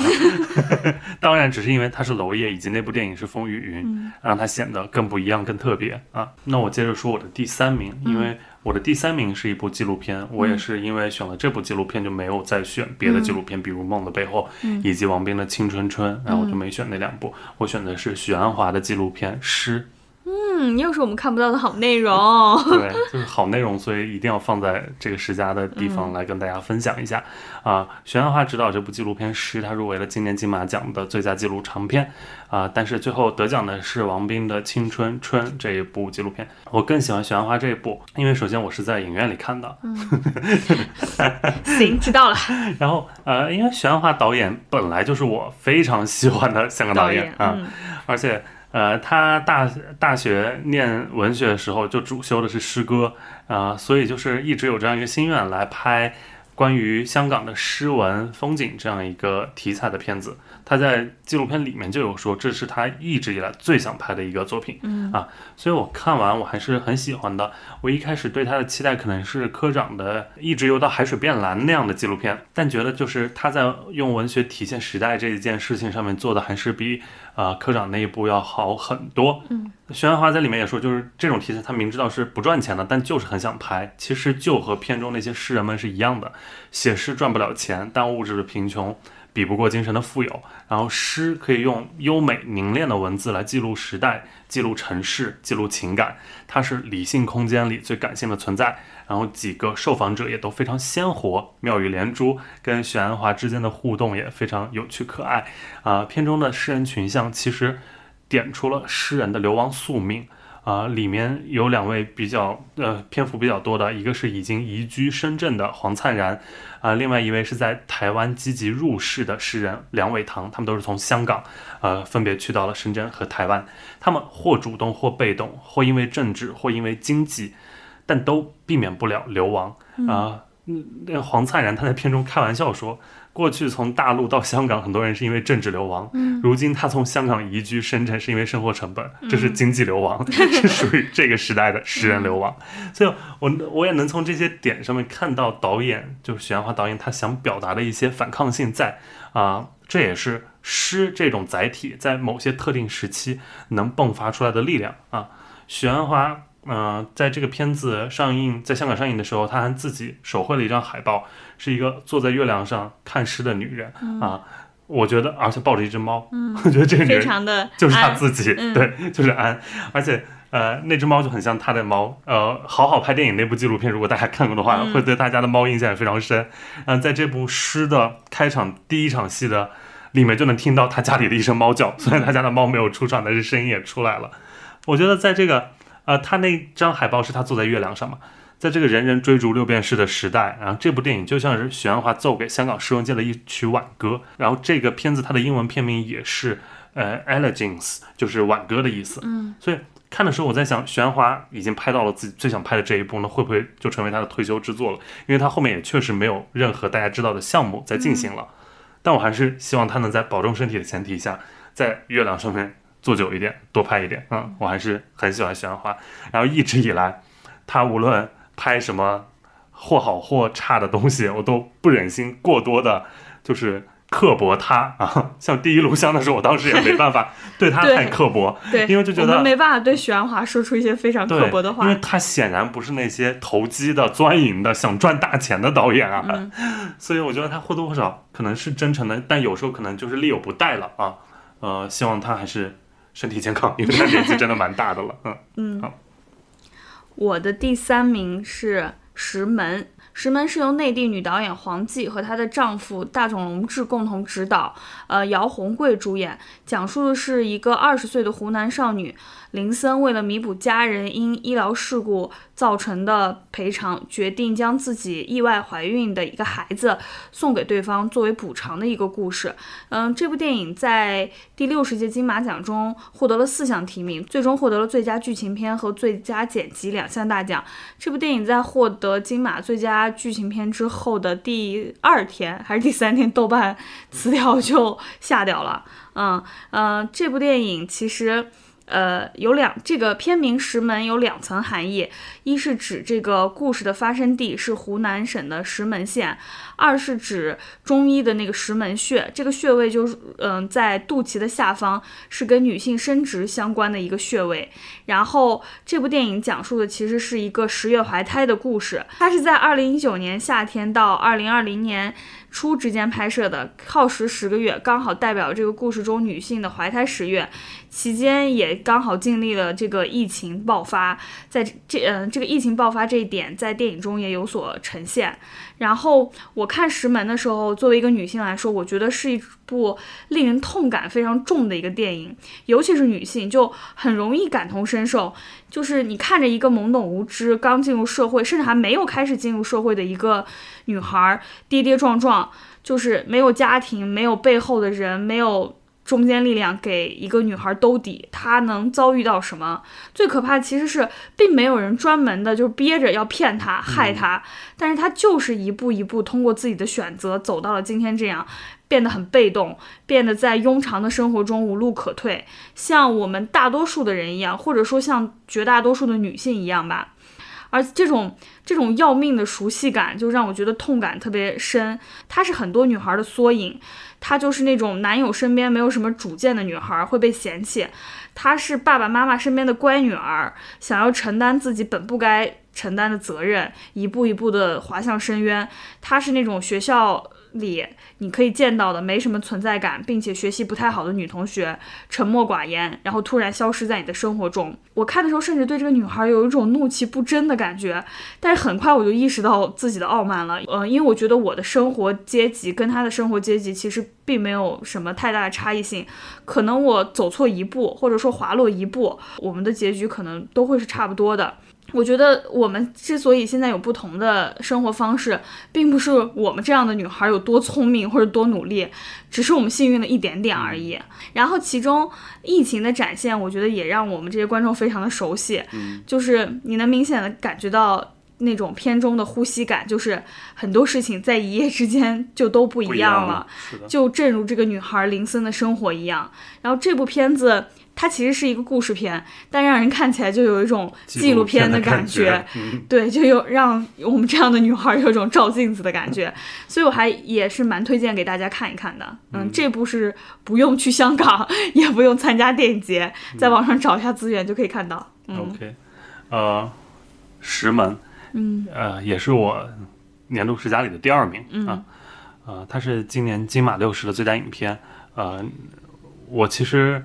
当然，只是因为它是娄烨，以及那部电影是《风雨云》，让它显得更不一样、更特别啊。那我接着说我的第三名，因为我的第三名是一部纪录片，我也是因为选了这部纪录片就没有再选别的纪录片，比如《梦的背后》以及王冰的《青春春》，然后我就没选那两部，我选的是许鞍华的纪录片《诗》。嗯，又是我们看不到的好内容。对，就是好内容，所以一定要放在这个十佳的地方来跟大家分享一下。啊，徐安华执导这部纪录片《诗》，他入围了今年金马奖的最佳纪录长片。啊，但是最后得奖的是王斌的《青春春》这一部纪录片。我更喜欢玄安华这一部，因为首先我是在影院里看的，行，知道了。然后呃，因为玄安华导演本来就是我非常喜欢的香港导演啊，嗯而且呃，他大大学念文学的时候就主修的是诗歌啊、所以就是一直有这样一个心愿来拍关于香港的诗文风景这样一个题材的片子。他在纪录片里面就有说，这是他一直以来最想拍的一个作品，嗯啊，所以我看完我还是很喜欢的。我一开始对他的期待可能是科长的《一直游到海水变蓝》那样的纪录片，但觉得就是他在用文学体现时代这一件事情上面做的还是比啊、科长那一部要好很多。嗯，徐安华在里面也说，就是这种题材他明知道是不赚钱的，但就是很想拍。其实就和片中那些诗人们是一样的，写诗赚不了钱，但物质的贫穷。比不过精神的富有，然后诗可以用优美凝练的文字来记录时代、记录城市、记录情感，它是理性空间里最感性的存在。然后几个受访者也都非常鲜活，妙语连珠，跟许鞍华之间的互动也非常有趣可爱。啊、片中的诗人群像其实点出了诗人的流亡宿命。啊、里面有两位比较呃篇幅比较多的，一个是已经移居深圳的黄灿然，啊、另外一位是在台湾积极入世的诗人梁伟堂，他们都是从香港，呃，分别去到了深圳和台湾。他们或主动或被动，或因为政治，或因为经济，但都避免不了流亡啊。嗯，那个黄灿然他在片中开玩笑说，过去从大陆到香港，很多人是因为政治流亡，如今他从香港移居深圳是因为生活成本，这是经济流亡，是属于这个时代的诗人流亡。所以我我也能从这些点上面看到导演就是许鞍华导演他想表达的一些反抗性在啊、这也是诗这种载体在某些特定时期能迸发出来的力量啊。许鞍华。呃，在这个片子上映，在香港上映的时候，他还自己手绘了一张海报，是一个坐在月亮上看诗的女人、啊。我觉得，而且抱着一只猫，我觉得这个女非人 就是他自己，嗯对，就是安，而且呃，那只猫就很像他的猫。呃，好好拍电影那部纪录片，如果大家看过的话，嗯会对大家的猫印象也非常深。嗯、在这部诗的开场第一场戏的里面，就能听到他家里的一声猫叫，虽然他家的猫没有出场，但是声音也出来了。我觉得在这个呃，他那张海报是他坐在月亮上嘛，在这个人人追逐六便士的时代，然后这部电影就像是许鞍华奏给香港诗文界的一曲挽歌。然后这个片子它的英文片名也是呃 Elegance，就是挽歌的意思。嗯，所以看的时候我在想，许鞍华已经拍到了自己最想拍的这一部，那会不会就成为他的退休之作了？因为他后面也确实没有任何大家知道的项目在进行了。但我还是希望他能在保重身体的前提下，在月亮上面坐久一点，多拍一点。嗯，我还是很喜欢许鞍华。然后一直以来，他无论拍什么或好或差的东西，我都不忍心过多的，就是刻薄他啊。像第一炉香的时候，我当时也没办法 对他太刻薄，对，因为就觉得我们没办法对许鞍华说出一些非常刻薄的话因为。他显然不是那些投机的、钻营的、想赚大钱的导演啊。嗯 所以我觉得他或多或少可能是真诚的，但有时候可能就是力有不逮了啊。呃，希望他还是身体健康，因为他年纪真的蛮大的了。嗯，嗯好，我的第三名是《石门》。《石门》是由内地女导演黄继和她的丈夫大冢隆志共同执导，呃，姚红贵主演，讲述的是一个二十岁的湖南少女林森，为了弥补家人因医疗事故造成的赔偿，决定将自己意外怀孕的一个孩子送给对方作为补偿的一个故事。嗯，这部电影在第六十届金马奖中获得了四项提名，最终获得了最佳剧情片和最佳剪辑两项大奖。这部电影在获得金马最佳剧情片之后的第二天还是第三天，豆瓣 词条就下掉了。嗯嗯、这部电影其实。呃，有两这个片名“石门”有两层含义，一是指这个故事的发生地是湖南省的石门县，二是指中医的那个石门穴，这个穴位就是嗯、在肚脐的下方，是跟女性生殖相关的一个穴位。然后这部电影讲述的其实是一个十月怀胎的故事，它是在二零一九年夏天到二零二零年初之间拍摄的，耗时十个月，刚好代表这个故事中女性的怀胎十月。期间也刚好经历了这个疫情爆发，在这嗯、呃、这个疫情爆发这一点在电影中也有所呈现。然后我看《石门》的时候，作为一个女性来说，我觉得是一部令人痛感非常重的一个电影，尤其是女性就很容易感同身受。就是你看着一个懵懂无知、刚进入社会，甚至还没有开始进入社会的一个女孩跌跌撞撞，就是没有家庭，没有背后的人，没有。中间力量给一个女孩兜底，她能遭遇到什么？最可怕的其实是，并没有人专门的就憋着要骗她、害她，但是她就是一步一步通过自己的选择走到了今天这样，变得很被动，变得在庸常的生活中无路可退，像我们大多数的人一样，或者说像绝大多数的女性一样吧。而这种这种要命的熟悉感，就让我觉得痛感特别深。她是很多女孩的缩影，她就是那种男友身边没有什么主见的女孩会被嫌弃，她是爸爸妈妈身边的乖女儿，想要承担自己本不该承担的责任，一步一步的滑向深渊。她是那种学校里你可以见到的没什么存在感，并且学习不太好的女同学，沉默寡言，然后突然消失在你的生活中。我看的时候，甚至对这个女孩有一种怒其不争的感觉，但是很快我就意识到自己的傲慢了。呃，因为我觉得我的生活阶级跟她的生活阶级其实并没有什么太大的差异性，可能我走错一步，或者说滑落一步，我们的结局可能都会是差不多的。我觉得我们之所以现在有不同的生活方式，并不是我们这样的女孩有多聪明或者多努力，只是我们幸运了一点点而已。然后其中疫情的展现，我觉得也让我们这些观众非常的熟悉，嗯就是你能明显的感觉到那种片中的呼吸感，就是很多事情在一夜之间就都不一样了。，就正如这个女孩林森的生活一样。然后这部片子它其实是一个故事片，但让人看起来就有一种纪录片的感觉，嗯。对，就有让我们这样的女孩有一种照镜子的感觉，所以我还也是蛮推荐给大家看一看的。嗯，嗯这部是不用去香港，也不用参加电影节，在网上找一下资源就可以看到。嗯 OK，呃，石门，嗯。呃，也是我年度十佳里的第二名嗯啊，呃，它是今年金马六十的最佳影片，呃，我其实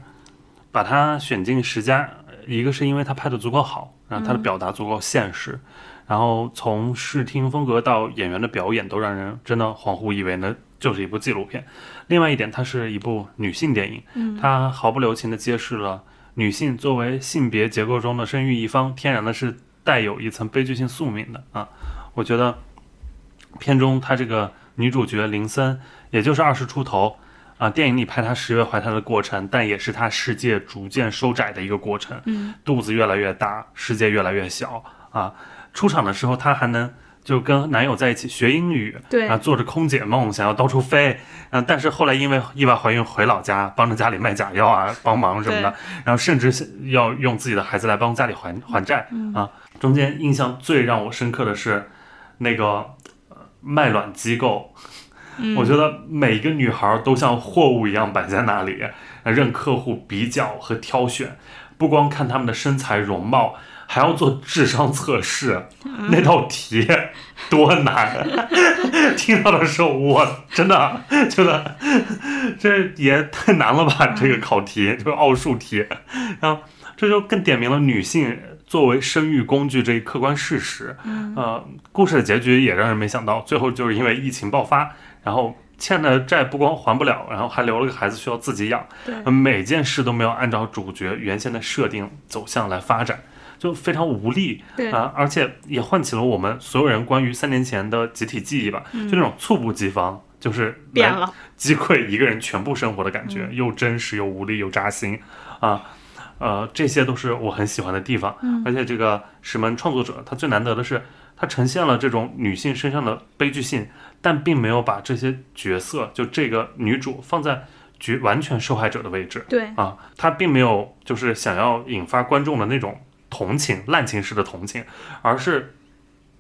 把它选进十佳，一个是因为它拍的足够好，然后它的嗯表达足够现实，然后从视听风格到演员的表演都让人真的恍惚以为呢就是一部纪录片。另外一点，它是一部女性电影，嗯它毫不留情地揭示了女性作为性别结构中的生育一方，天然的是带有一层悲剧性宿命的啊。我觉得片中她这个女主角林森，也就是二十出头啊，电影里拍她十月怀胎的过程，但也是她世界逐渐收窄的一个过程，嗯，肚子越来越大，世界越来越小啊。出场的时候，她还能。就跟男友在一起学英语，对啊，做着空姐梦，想要到处飞，嗯、但是后来因为意外怀孕回老家，帮着家里卖假药啊，帮忙什么的，然后甚至要用自己的孩子来帮家里还还债、啊。中间印象最让我深刻的是那个呃卖卵机构，我觉得每一个女孩都像货物一样摆在那里，呃任客户比较和挑选，不光看她们的身材容貌。还要做智商测试，那道题多难！听到的时候，我真的觉得这也太难了吧！这个考题就是奥数题，然后这就更点明了女性作为生育工具这一客观事实。呃，故事的结局也让人没想到，最后就是因为疫情爆发，然后欠的债不光还不了，然后还留了个孩子需要自己养。每件事都没有按照主角原先的设定走向来发展。就非常无力，对啊，而且也唤起了我们所有人关于三年前的集体记忆吧，就那种猝不及防，就是来变了，击溃一个人全部生活的感觉，又真实又无力又扎心啊。呃，这些都是我很喜欢的地方，而且这个石门创作者他最难得的是，他呈现了这种女性身上的悲剧性，但并没有把这些角色，就这个女主放在绝完全受害者的位置，对，啊，她并没有就是想要引发观众的那种同情、滥情式的同情，而是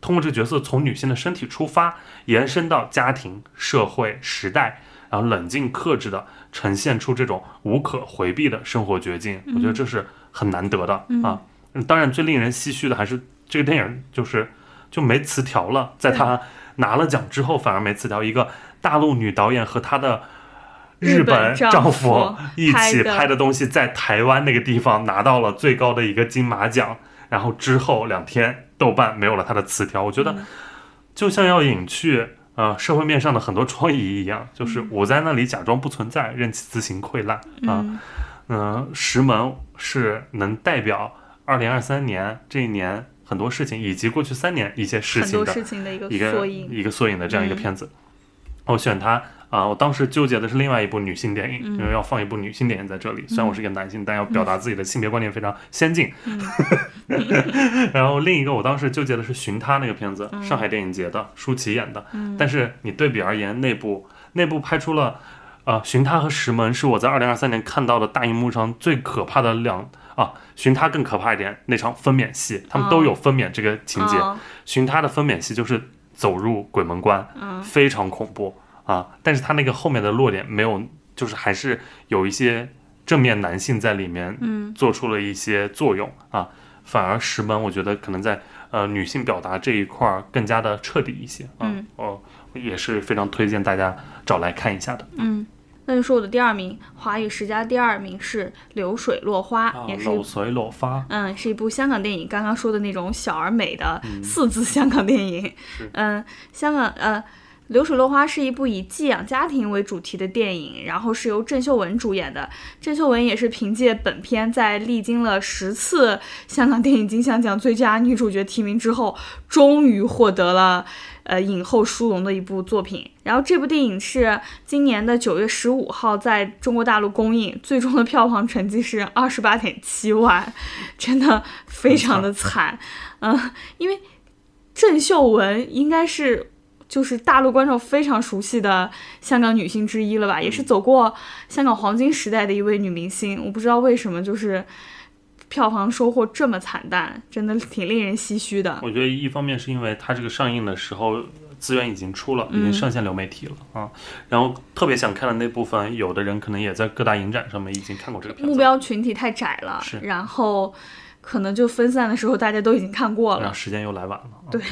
通过这个角色从女性的身体出发，延伸到家庭、社会、时代，然后冷静克制的呈现出这种无可回避的生活绝境。我觉得这是很难得的啊。嗯当然，最令人唏嘘的还是这个电影就是就没词条了，在他拿了奖之后反而没词条，一个大陆女导演和她的。日日本丈夫夫一起拍的东西，在台湾那个地方拿到了最高的一个金马奖，然后之后两天豆瓣没有了她的词条，我觉得就像要隐去呃社会面上的很多疮痍一样，就是我在那里假装不存在，任其自行溃烂啊。嗯嗯，石门是能代表二零二三年这一年很多事情，以及过去三年一些事情的一个一个缩影，一个缩影的这样一个嗯片子。我选它啊、我当时纠结的是另外一部女性电影，嗯因为要放一部女性电影在这里。虽然我是一个男性，但要表达自己的性别观念非常先进。嗯 然后另一个我当时纠结的是《寻他》那个片子，嗯上海电影节的，舒淇演的。但是你对比而言，那部那部拍出了。呃，《寻他》和《石门》是我在二零二三年看到的大荧幕上最可怕的两啊，《寻他》更可怕一点，那场分娩戏，他们都有分娩这个情节。哦寻他的分娩戏就是走入鬼门关，嗯非常恐怖啊！但是他那个后面的落点没有，就是还是有一些正面男性在里面，嗯，做出了一些作用啊。反而石门，我觉得可能在呃女性表达这一块儿更加的彻底一些啊。嗯哦，也是非常推荐大家找来看一下的。嗯，那就说我的第二名，华语十佳第二名是《流水落花》，啊，也是流水落花，嗯，是一部香港电影，刚刚说的那种小而美的四字香港电影。嗯，香港呃，《流水落花》是一部以寄养家庭为主题的电影，然后是由郑秀文主演的。郑秀文也是凭借本片在历经了十次香港电影金像奖最佳女主角提名之后，终于获得了。呃，影后殊荣的一部作品。然后这部电影是今年的九月十五号在中国大陆公映，最终的票房成绩是二十八点七万，真的非常的惨。嗯、因为郑秀文应该是就是大陆观众非常熟悉的香港女星之一了吧，也是走过香港黄金时代的一位女明星。我不知道为什么就是票房收获这么惨淡，真的挺令人唏嘘的。我觉得一方面是因为它这个上映的时候资源已经出了，已经上线流媒体了、啊。然后特别想看的那部分，有的人可能也在各大影展上面已经看过这个片子。目标群体太窄了是，然后可能就分散的时候大家都已经看过了然后。时间又来晚了。啊对，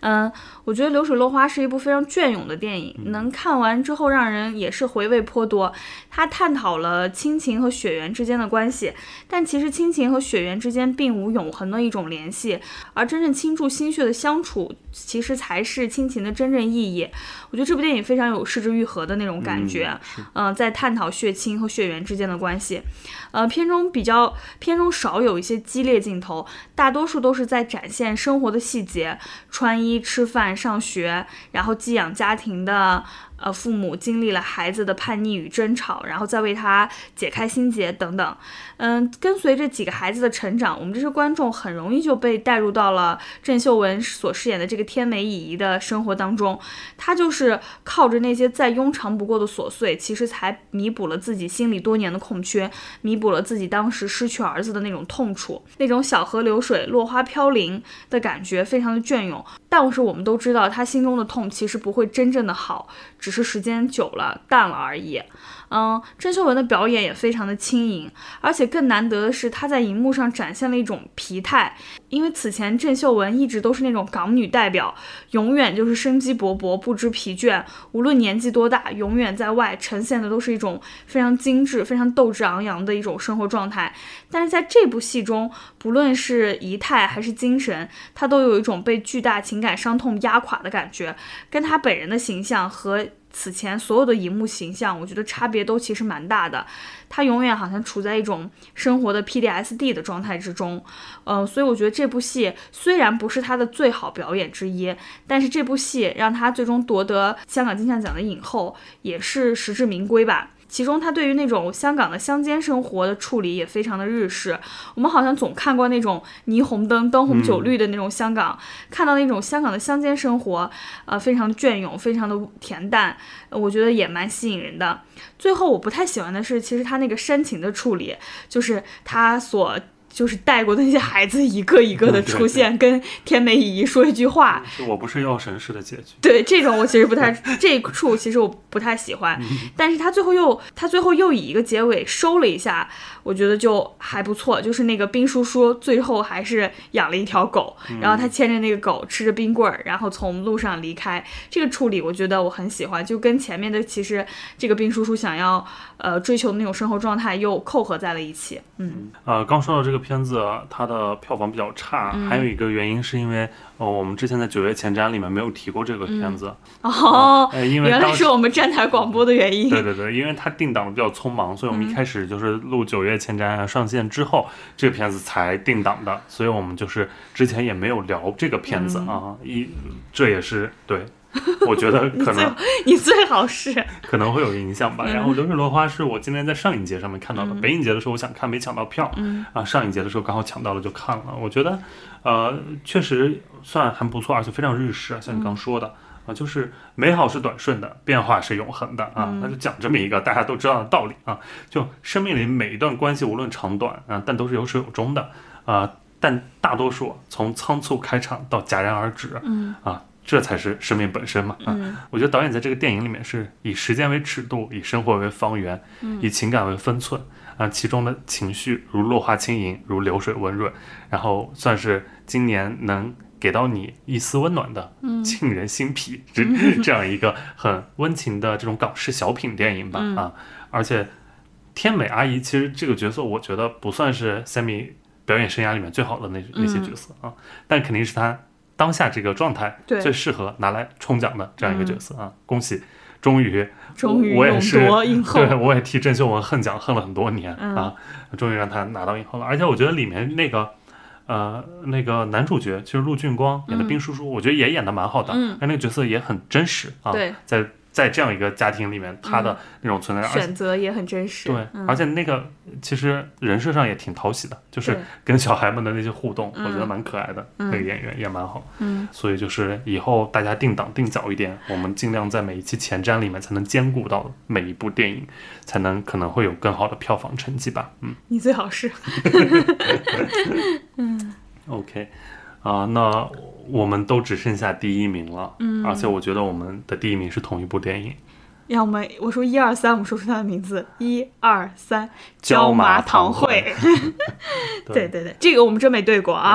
嗯，我觉得《流水落花》是一部非常隽永的电影，能看完之后让人也是回味颇多。它探讨了亲情和血缘之间的关系，但其实亲情和血缘之间并无永恒的一种联系，而真正倾注心血的相处，其实才是亲情的真正意义。我觉得这部电影非常有失之愈合的那种感觉，嗯，在探讨血亲和血缘之间的关系。呃，片中比较片中少有一些激烈镜头，大多数都是在展现生活的细节，穿衣、吃饭、上学，然后寄养家庭的。呃，父母经历了孩子的叛逆与争吵，然后再为他解开心结等等。嗯，跟随着几个孩子的成长，我们这些观众很容易就被带入到了郑秀文所饰演的这个天美姨姨的生活当中。她就是靠着那些再庸常不过的琐碎，其实才弥补了自己心里多年的空缺，弥补了自己当时失去儿子的那种痛楚，那种小河流水、落花飘零的感觉，非常的隽永。但是我们都知道，她心中的痛其实不会真正的好。只是时间久了淡了而已。嗯，郑秀文的表演也非常的轻盈，而且更难得的是，她在荧幕上展现了一种疲态。因为此前郑秀文一直都是那种港女代表，永远就是生机勃勃，不知疲倦。无论年纪多大，永远在外呈现的都是一种非常精致、非常斗志昂扬的一种生活状态。但是在这部戏中，不论是仪态还是精神，她都有一种被巨大情感伤痛压垮的感觉，跟她本人的形象和。此前所有的荧幕形象，我觉得差别都其实蛮大的。他永远好像处在一种生活的 PDSD 的状态之中，呃，所以我觉得这部戏虽然不是他的最好表演之一，但是这部戏让他最终夺得香港金像奖的影后，也是实至名归吧。其中，他对于那种香港的乡间生活的处理也非常的日式。我们好像总看过那种霓虹灯、灯红酒绿的那种香港，看到那种香港的乡间生活，呃，非常隽永，非常的恬淡，我觉得也蛮吸引人的。最后，我不太喜欢的是，其实他那个煽情的处理，就是他所。就是带过的那些孩子一个一个的出现，跟天美姨姨说一句话。我不是药神式的结局。对这种我其实不太，这一处其实我不太喜欢。但是他最后又他最后又以一个结尾收了一下，我觉得就还不错。就是那个冰叔叔最后还是养了一条狗，然后他牵着那个狗吃着冰棍儿，然后从路上离开。这个处理我觉得我很喜欢，就跟前面的其实这个冰叔叔想要呃追求的那种生活状态又扣合在了一起。嗯，呃，刚说到这个。片子它的票房比较差，还有一个原因是因为，呃，我们之前在九月前瞻里面没有提过这个片子哦，因为原来是我们站台广播的原因。对对对，因为它定档的比较匆忙，所以我们一开始就是录九月前瞻上线之后，这个片子才定档的，所以我们就是之前也没有聊这个片子啊，一这也是对。我觉得可能你最好是 可能会有影响吧。然后《流水落花》是我今天在上影节上面看到的，北影节的时候我想看没抢到票，啊，上影节的时候刚好抢到了就看了。我觉得，呃，确实算还不错，而且非常日式，像你刚说的啊，就是美好是短顺的，变化是永恒的啊。那就讲这么一个大家都知道的道理啊，就生命里每一段关系无论长短啊，但都是有始有终的啊，但大多数从仓促开场到戛然而止，嗯啊。这才是生命本身嘛！嗯，我觉得导演在这个电影里面是以时间为尺度，以生活为方圆，以情感为分寸啊，其中的情绪如落花轻盈，如流水温润，然后算是今年能给到你一丝温暖的沁人心脾这 这样一个很温情的这种港式小品电影吧！啊，而且天美阿姨其实这个角色，我觉得不算是 Sammy 表演生涯里面最好的那那些角色啊，但肯定是他。当下这个状态最适合拿来冲奖的这样一个角色啊！恭喜，终于，终于我也是，对，我也替郑秀文恨奖恨了很多年啊！终于让他拿到影后了。而且我觉得里面那个，呃，那个男主角其实陆俊光演的冰叔叔，我觉得也演的蛮好的，嗯，那个角色也很真实啊，在。在这样一个家庭里面，他的那种存在选择也很真实。对，而且那个其实人设上也挺讨喜的，就是跟小孩们的那些互动，我觉得蛮可爱的。那个演员也蛮好。嗯，所以就是以后大家定档定早一点，我们尽量在每一期前瞻里面才能兼顾到每一部电影，才能可能会有更好的票房成绩吧。嗯，你最好是。嗯，OK。啊，那我们都只剩下第一名了，嗯，而且我觉得我们的第一名是同一部电影。要么我说一二三，我们说出他的名字，一二三，椒麻糖会。对对对，这个我们真没对过啊。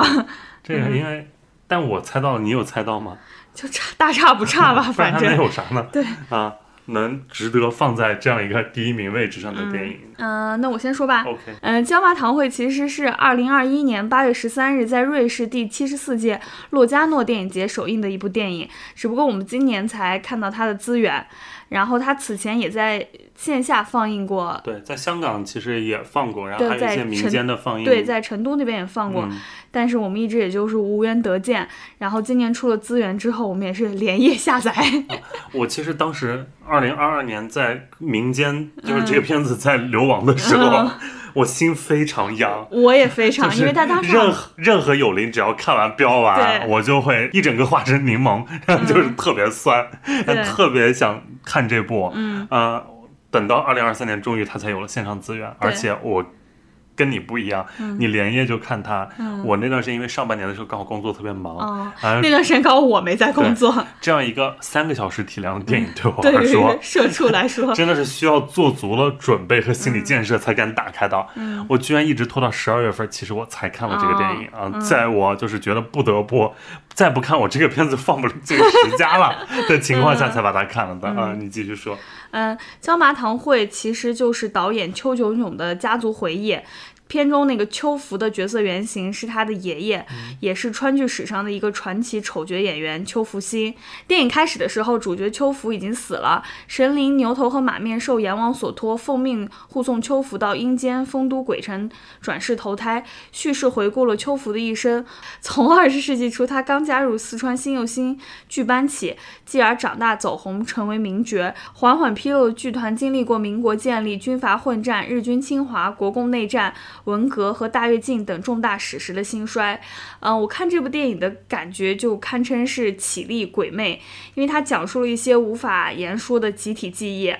这个因为，但我猜到了，你有猜到吗？就差大差不差吧，反正有啥呢？对啊，能值得放在这样一个第一名位置上的电影。嗯、那我先说吧。OK，嗯，《椒麻堂会》其实是二零二一年八月十三日在瑞士第七十四届洛迦诺电影节首映的一部电影，只不过我们今年才看到它的资源。然后他此前也在线下放映过，对，在香港其实也放过，然后还有一些民间的放映。对，在成都那边也放过，嗯但是我们一直也就是无缘得见。然后今年出了资源之后，我们也是连夜下载。我其实当时二零二二年在民间，就是这个嗯片子在流亡的时候，我心非常痒。我也非常，就是因为他当时任何任何有灵，只要看完标完，我就会一整个化身柠檬，然 后就是特别酸，对特别想看这部。嗯呃，等到二零二三年，终于他才有了线上资源，而且我。跟你不一样，你连夜就看它。嗯我那段时间因为上半年的时候刚好工作特别忙，哦，啊，那段时间刚好我没在工作，这样一个三个小时体量的电影对我来说，于社畜来说，真的是需要做足了准备和心理建设才敢打开到。嗯我居然一直拖到十二月份，其实我才看了这个电影、哦啊。在我就是觉得不得不再不看我这个片子放不进十佳了的情况下，才把它看了的、啊。你继续说。嗯，《椒麻堂会》其实就是导演邱炯炯的家族回忆。片中那个秋福的角色原型是他的爷爷，也是川剧史上的一个传奇丑角演员秋福兴。电影开始的时候，主角秋福已经死了，神灵牛头和马面受阎王所托，奉命护送秋福到阴间丰都鬼城转世投胎。叙事回顾了秋福的一生，从二十世纪初他刚加入四川新又新剧班起，继而长大走红，成为名角，缓缓披露剧团经历过民国建立、军阀混战、日军侵华、国共内战、文革和大跃进等重大史实的兴衰。嗯、我看这部电影的感觉就堪称是绮丽鬼魅，因为它讲述了一些无法言说的集体记忆。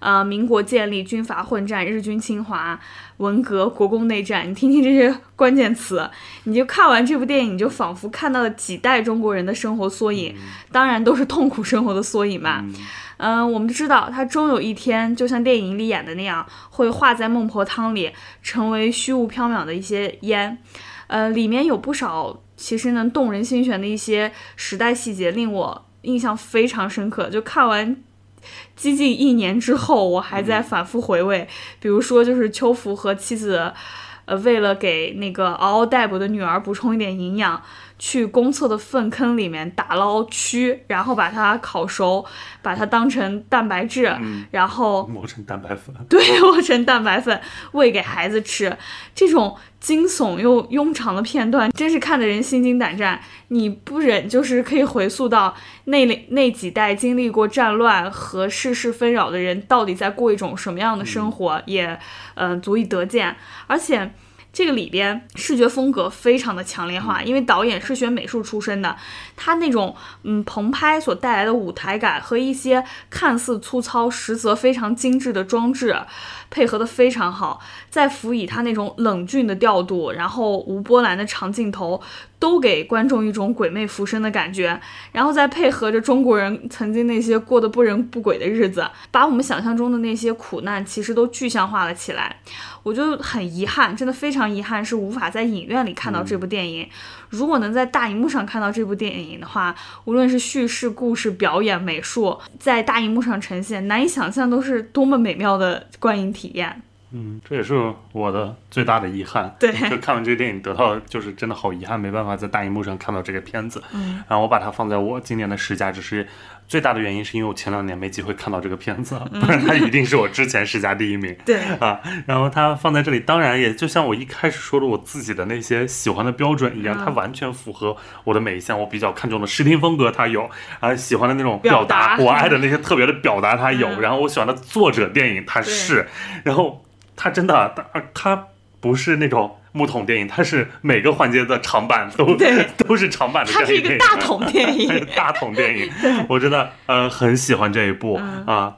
呃，民国建立、军阀混战、日军侵华、文革、国共内战，你听听这些关键词，你就看完这部电影，你就仿佛看到了几代中国人的生活缩影，当然都是痛苦生活的缩影嘛。嗯，嗯我们知道他终有一天，就像电影里演的那样，会化在孟婆汤里，成为虚无缥缈的一些烟。呃，里面有不少其实能动人心弦的一些时代细节，令我印象非常深刻。就看完接近一年之后，我还在反复回味。比如说，就是邱福和妻子，呃，为了给那个嗷嗷待哺的女儿补充一点营养，去公厕的粪坑里面打捞蛆，然后把它烤熟，把它当成蛋白质，嗯然后磨成蛋白粉，对，磨成蛋白粉喂给孩子吃，这种惊悚又庸常的片段，真是看得人心惊胆战。你不忍就是可以回溯到那里那几代经历过战乱和世事纷扰的人，到底在过一种什么样的生活，也嗯、呃足以得见。而且这个里边视觉风格非常的强烈化，因为导演是学美术出身的，他那种嗯棚拍所带来的舞台感和一些看似粗糙实则非常精致的装置。配合的非常好，再辅以他那种冷峻的调度，然后无波澜的长镜头，都给观众一种鬼魅浮生的感觉。然后再配合着中国人曾经那些过得不人不鬼的日子，把我们想象中的那些苦难其实都具象化了起来。我就很遗憾，真的非常遗憾，是无法在影院里看到这部电影。如果能在大荧幕上看到这部电影的话，无论是叙事、故事、表演、美术，在大荧幕上呈现，难以想象都是多么美妙的观影体验。嗯，这也是我的最大的遗憾。对就看完这个电影得到的就是真的好遗憾，没办法在大荧幕上看到这个片子。嗯，然后我把它放在我今年的十佳，只是最大的原因是因为我前两年没机会看到这个片子，不然它一定是我之前十佳第一名。对，啊，然后它放在这里，当然也就像我一开始说的，我自己的那些喜欢的标准一样，嗯它完全符合我的每一项。我比较看重的视听风格它有，啊，喜欢的那种表表达，达我爱的那些特别的表达它有，嗯然后我喜欢的作者电影它是，然后它真的它它不是那种。木桶电影，它是每个环节的长板都对。都是长板的这它是一个大桶电影。大桶电影，我真的呃很喜欢这一部嗯。啊、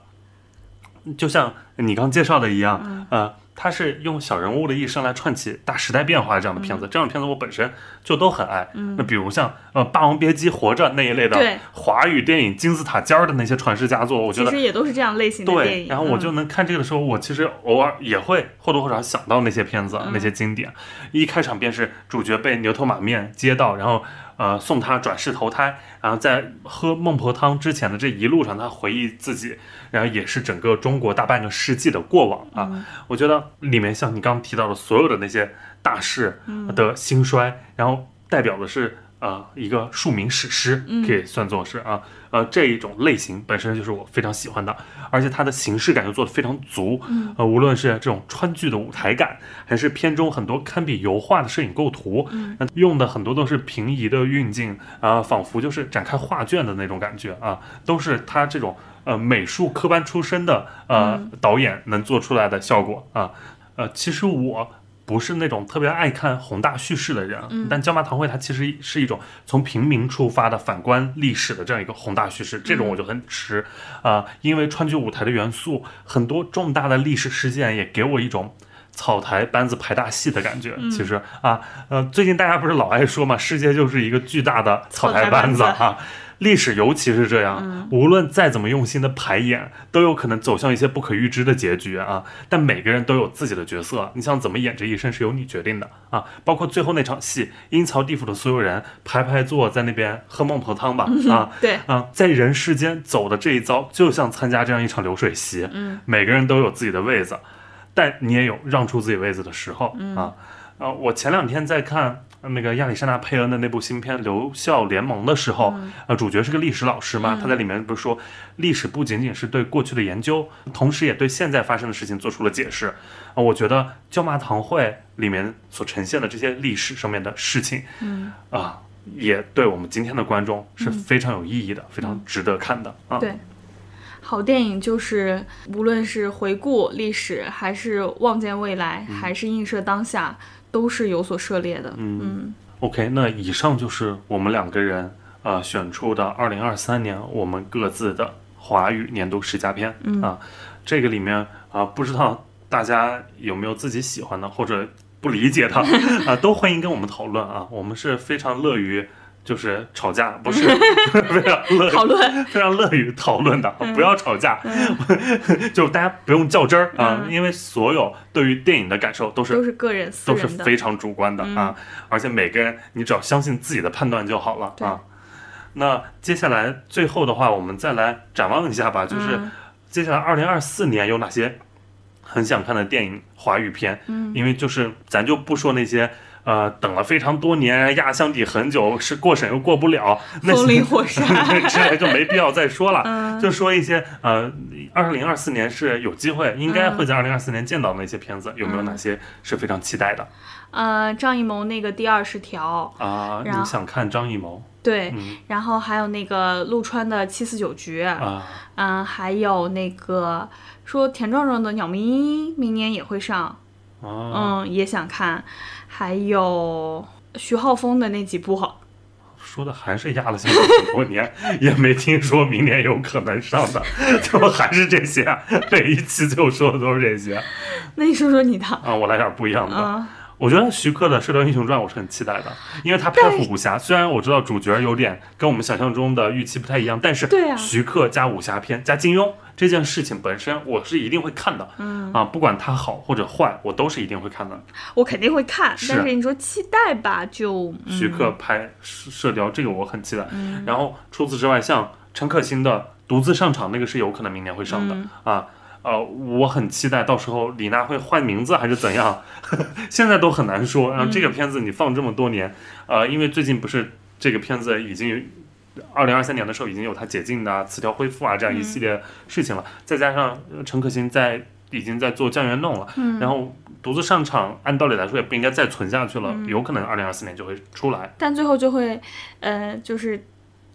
就像你刚介绍的一样，嗯。呃，它是用小人物的一生来串起大时代变化这样的片子，这样的片子我本身就都很爱。那比如像呃《霸王别姬》《活着》那一类的华语电影金字塔尖儿的那些传世佳作，我觉得其实也都是这样类型的电对，影。然后我嗯就能看这个的时候，我其实偶尔也会或多或少想到那些片子、嗯那些经典。一开场便是主角被牛头马面接到，然后呃送他转世投胎，然后在喝孟婆汤之前的这一路上，他回忆自己，然后也是整个中国大半个世纪的过往啊。我觉得里面像你刚刚提到的所有的那些大事的兴衰，然后代表的是。呃，一个庶民史诗可以算作是啊，呃，这一种类型本身就是我非常喜欢的，而且它的形式感又做得非常足，呃，无论是这种川剧的舞台感，还是片中很多堪比油画的摄影构图，用的很多都是平移的运镜啊，仿佛就是展开画卷的那种感觉啊，都是他这种呃美术科班出身的呃导演能做出来的效果啊，呃，其实我。不是那种特别爱看宏大叙事的人，但《椒麻堂会》它其实是一种从平民出发的反观历史的这样一个宏大叙事，这种我就很吃啊，因为川剧舞台的元素，很多重大的历史事件也给我一种草台班子排大戏的感觉。其实啊，呃，最近大家不是老爱说嘛，世界就是一个巨大的草台班子啊。历史尤其是这样，无论再怎么用心的排演，都有可能走向一些不可预知的结局啊！但每个人都有自己的角色，你想怎么演这一生是由你决定的啊！包括最后那场戏，阴曹地府的所有人排排坐在那边喝孟婆汤吧啊！对啊，在人世间走的这一遭，就像参加这样一场流水席，嗯，每个人都有自己的位子，但你也有让出自己位子的时候啊！啊，我前两天在看。那个亚历山大·佩恩的那部新片《留校联盟》的时候，呃，主角是个历史老师嘛，他在里面不是说，历史不仅仅是对过去的研究，同时也对现在发生的事情做出了解释。啊，我觉得《椒麻堂会》里面所呈现的这些历史上面的事情，嗯，啊，也对我们今天的观众是非常有意义的，非常值得看的啊。对，好电影就是无论是回顾历史，还是望见未来，还是映射当下。都是有所涉猎的。嗯，OK，那以上就是我们两个人呃选出的二零二三年我们各自的华语年度十佳片啊。这个里面啊，不知道大家有没有自己喜欢的或者不理解的 啊，都欢迎跟我们讨论啊。我们是非常乐于。就是吵架，不是 非常乐讨论，非常乐于讨论的，不要吵架，就大家不用较真儿啊，因为所有对于电影的感受都是都是个人都是非常主观的啊，而且每个人你只要相信自己的判断就好了啊。那接下来最后的话，我们再来展望一下吧，就是接下来二零二四年有哪些很想看的电影华语片？嗯，因为就是咱就不说那些。呃，等了非常多年，压箱底很久，是过审又过不了，那风林火山 之类就没必要再说了。就说一些呃，二零二四年是有机会，应该会在二零二四年见到的那些片子，有没有哪些是非常期待的？呃，张艺谋那个第二十条啊，你想看张艺谋？对，然后还有那个陆川的七四九局啊，嗯，还有那个说田壮壮的鸟鸣明年也会上，嗯，也想看。还有徐浩峰的那几部，说的还是压了相很多年，也没听说明年有可能上的，怎么还是这些？每一期最后说的都是这些。那你说说你的啊，我来点不一样的。我觉得徐克的《射雕英雄传》我是很期待的，因为他拍武侠，虽然我知道主角有点跟我们想象中的预期不太一样，但是徐克加武侠片加金庸这件事情本身，我是一定会看的。嗯啊，不管他好或者坏，我都是一定会看的。我肯定会看，但是你说期待吧，就徐克拍射雕这个我很期待。然后除此之外，像陈可辛的独自上场那个是有可能明年会上的啊。呃，我很期待到时候李娜会换名字还是怎样，现在都很难说。然后这个片子你放这么多年，呃，因为最近不是这个片子已经二零二三年的时候已经有它解禁的词条恢复啊这样一系列事情了，再加上陈可辛在已经在做酱园弄了，然后独自上场，按道理来说也不应该再存下去了，有可能二零二四年就会出来，但最后就会，呃，就是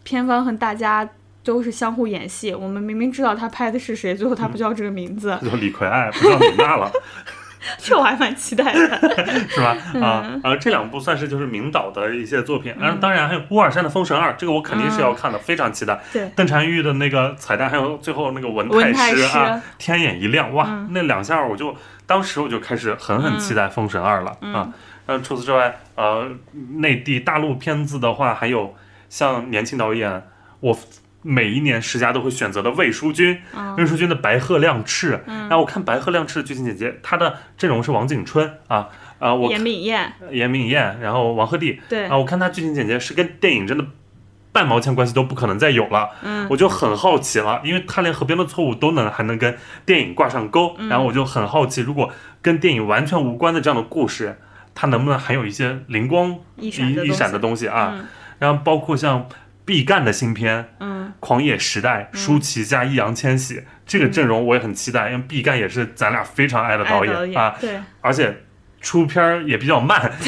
片方和大家。都是相互演戏，我们明明知道他拍的是谁，最后他不叫这个名字，叫李逵爱，不叫李娜了。这我还蛮期待的，是吧？啊啊，这两部算是就是明导的一些作品，然后当然还有乌尔善的《封神二》，这个我肯定是要看的，非常期待。对，邓婵玉的那个彩蛋，还有最后那个文太师啊，天眼一亮，哇，那两下我就当时我就开始狠狠期待《封神二》了啊。嗯，除此之外，呃，内地大陆片子的话，还有像年轻导演我。每一年十佳都会选择的魏书君，嗯。魏书君的白鹤亮翅。然后我看白鹤亮翅的剧情简介，她的阵容是王景春啊啊，我严敏燕，严敏燕，然后王鹤棣。对。啊，我看她剧情简介是跟电影真的半毛钱关系都不可能再有了。嗯。我就很好奇了，因为他连河边的错误都能还能跟电影挂上钩，嗯。然后我就很好奇，如果跟电影完全无关的这样的故事，它能不能含有一些灵光一闪一闪的东西啊？然后包括像毕赣的新片嗯《狂野时代》，舒淇加易烊千玺这个阵容我也很期待，因为毕赣也是咱俩非常爱的爱导导演啊，对，而且出片儿也比较慢，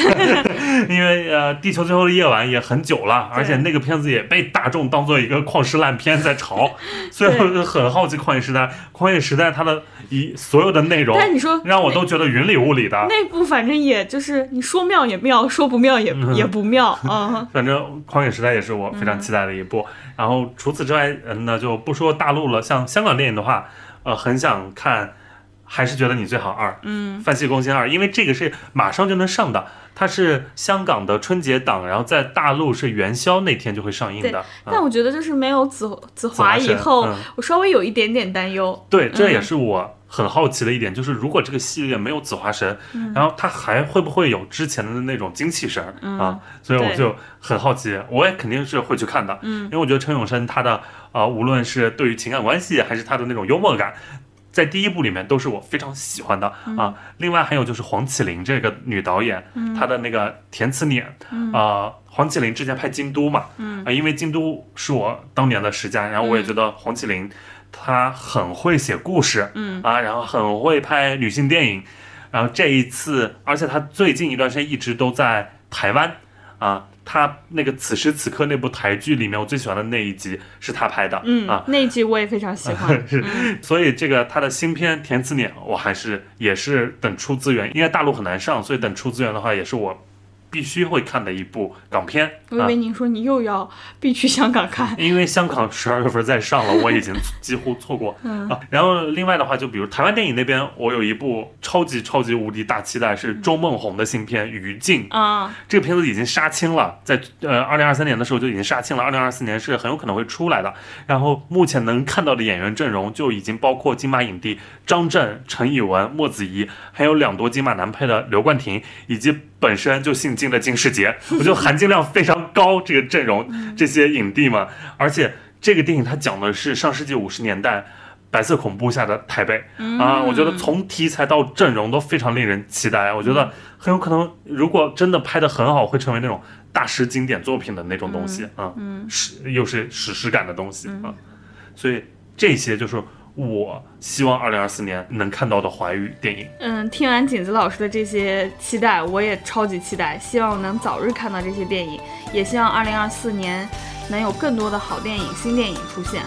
因为呃，《地球最后的夜晚》也很久了，而且那个片子也被大众当做一个旷世烂片在炒，所以我就很好奇《狂野时代》。《狂野时代》它的一所有的内容但你说让我都觉得云里雾里的。那部反正也就是你说妙也妙，说不妙也也不妙，嗯反正《狂野时代》也是我非常期待的一部。然后除此之外，嗯，那就不说大陆了。像香港电影的话，呃，很想看，还是觉得你最好二，嗯，范西攻心二，因为这个是马上就能上的，它是香港的春节档，然后在大陆是元宵那天就会上映的。嗯、但我觉得就是没有子子华以后，嗯我稍微有一点点担忧。对，这嗯也是我很好奇的一点，就是如果这个系列没有子华神，嗯然后它还会不会有之前的那种精气神儿、啊？所以我就很好奇，我也肯定是会去看的，嗯因为我觉得陈永生他的呃，无论是对于情感关系，还是他的那种幽默感。在第一部里面都是我非常喜欢的、嗯。啊，另外还有就是黄绮玲这个女导演，她的那个填词年，啊、黄绮玲之前拍《京都》嘛，嗯。啊，因为《京都》是我当年的十佳，然后我也觉得黄绮玲她很会写故事，嗯。啊，然后很会拍女性电影，然后这一次，而且她最近一段时间一直都在台湾啊，她那个此时此刻那部台剧里面，我最喜欢的那一集是他拍的，嗯，啊。那一集我也非常喜欢。是，所以这个他的新片《填词年》，我还是也是等出资源，因为大陆很难上，所以等出资源的话，也是我必须会看的一部港片啊。我以为您说你又要 必去香港看，因为香港十二月份再上了，我已经几乎错过、啊。然后另外的话，就比如台湾电影那边，我有一部超级超级无敌大期待，是周梦红的新片《余烬》。啊，这个片子已经杀青了，在呃二零二三年的时候就已经杀青了，二零二四年是很有可能会出来的。然后目前能看到的演员阵容就已经包括金马影帝张震、陈以文、莫子仪，还有两夺金马男配的刘冠廷，以及本身就姓金的金世杰，我觉得含金量非常高。这个阵容，这些影帝嘛，而且这个电影它讲的是上世纪五十年代。白色恐怖下的台北、啊，我觉得从题材到阵容都非常令人期待。我觉得很有可能，如果真的拍得很好，会成为那种大师经典作品的那种东西啊，史又是史诗感的东西啊。所以这些就是我希望二零二四年能看到的华语电影。嗯，听完景子老师的这些期待，我也超级期待，希望能早日看到这些电影，也希望二零二四年能有更多的好电影、新电影出现。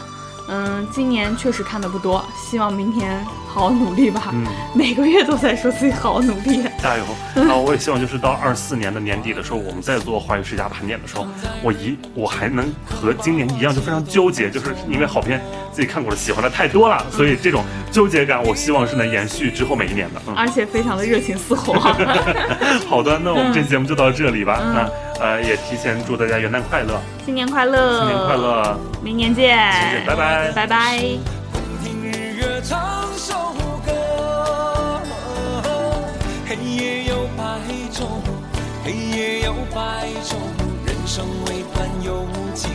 嗯，今年确实看的不多，希望明天好好努力吧。嗯，每个月都在说自己好好努力。加油！然后，我也希望就是到二四年的年底的时候，我们在做华语世家盘点的时候，我一我还能和今年一样，就非常纠结，就是因为好片自己看过的、喜欢的太多了，所以这种纠结感，我希望是能延续之后每一年的。嗯，而且非常的热情似火。好的，那我们这期节目就到这里吧。那呃，也提前祝大家元旦快乐，新年快乐！新年快！乐，明年见！拜拜。拜拜。听日月唱首歌，黑夜有白昼，黑夜有白昼，人生为欢有几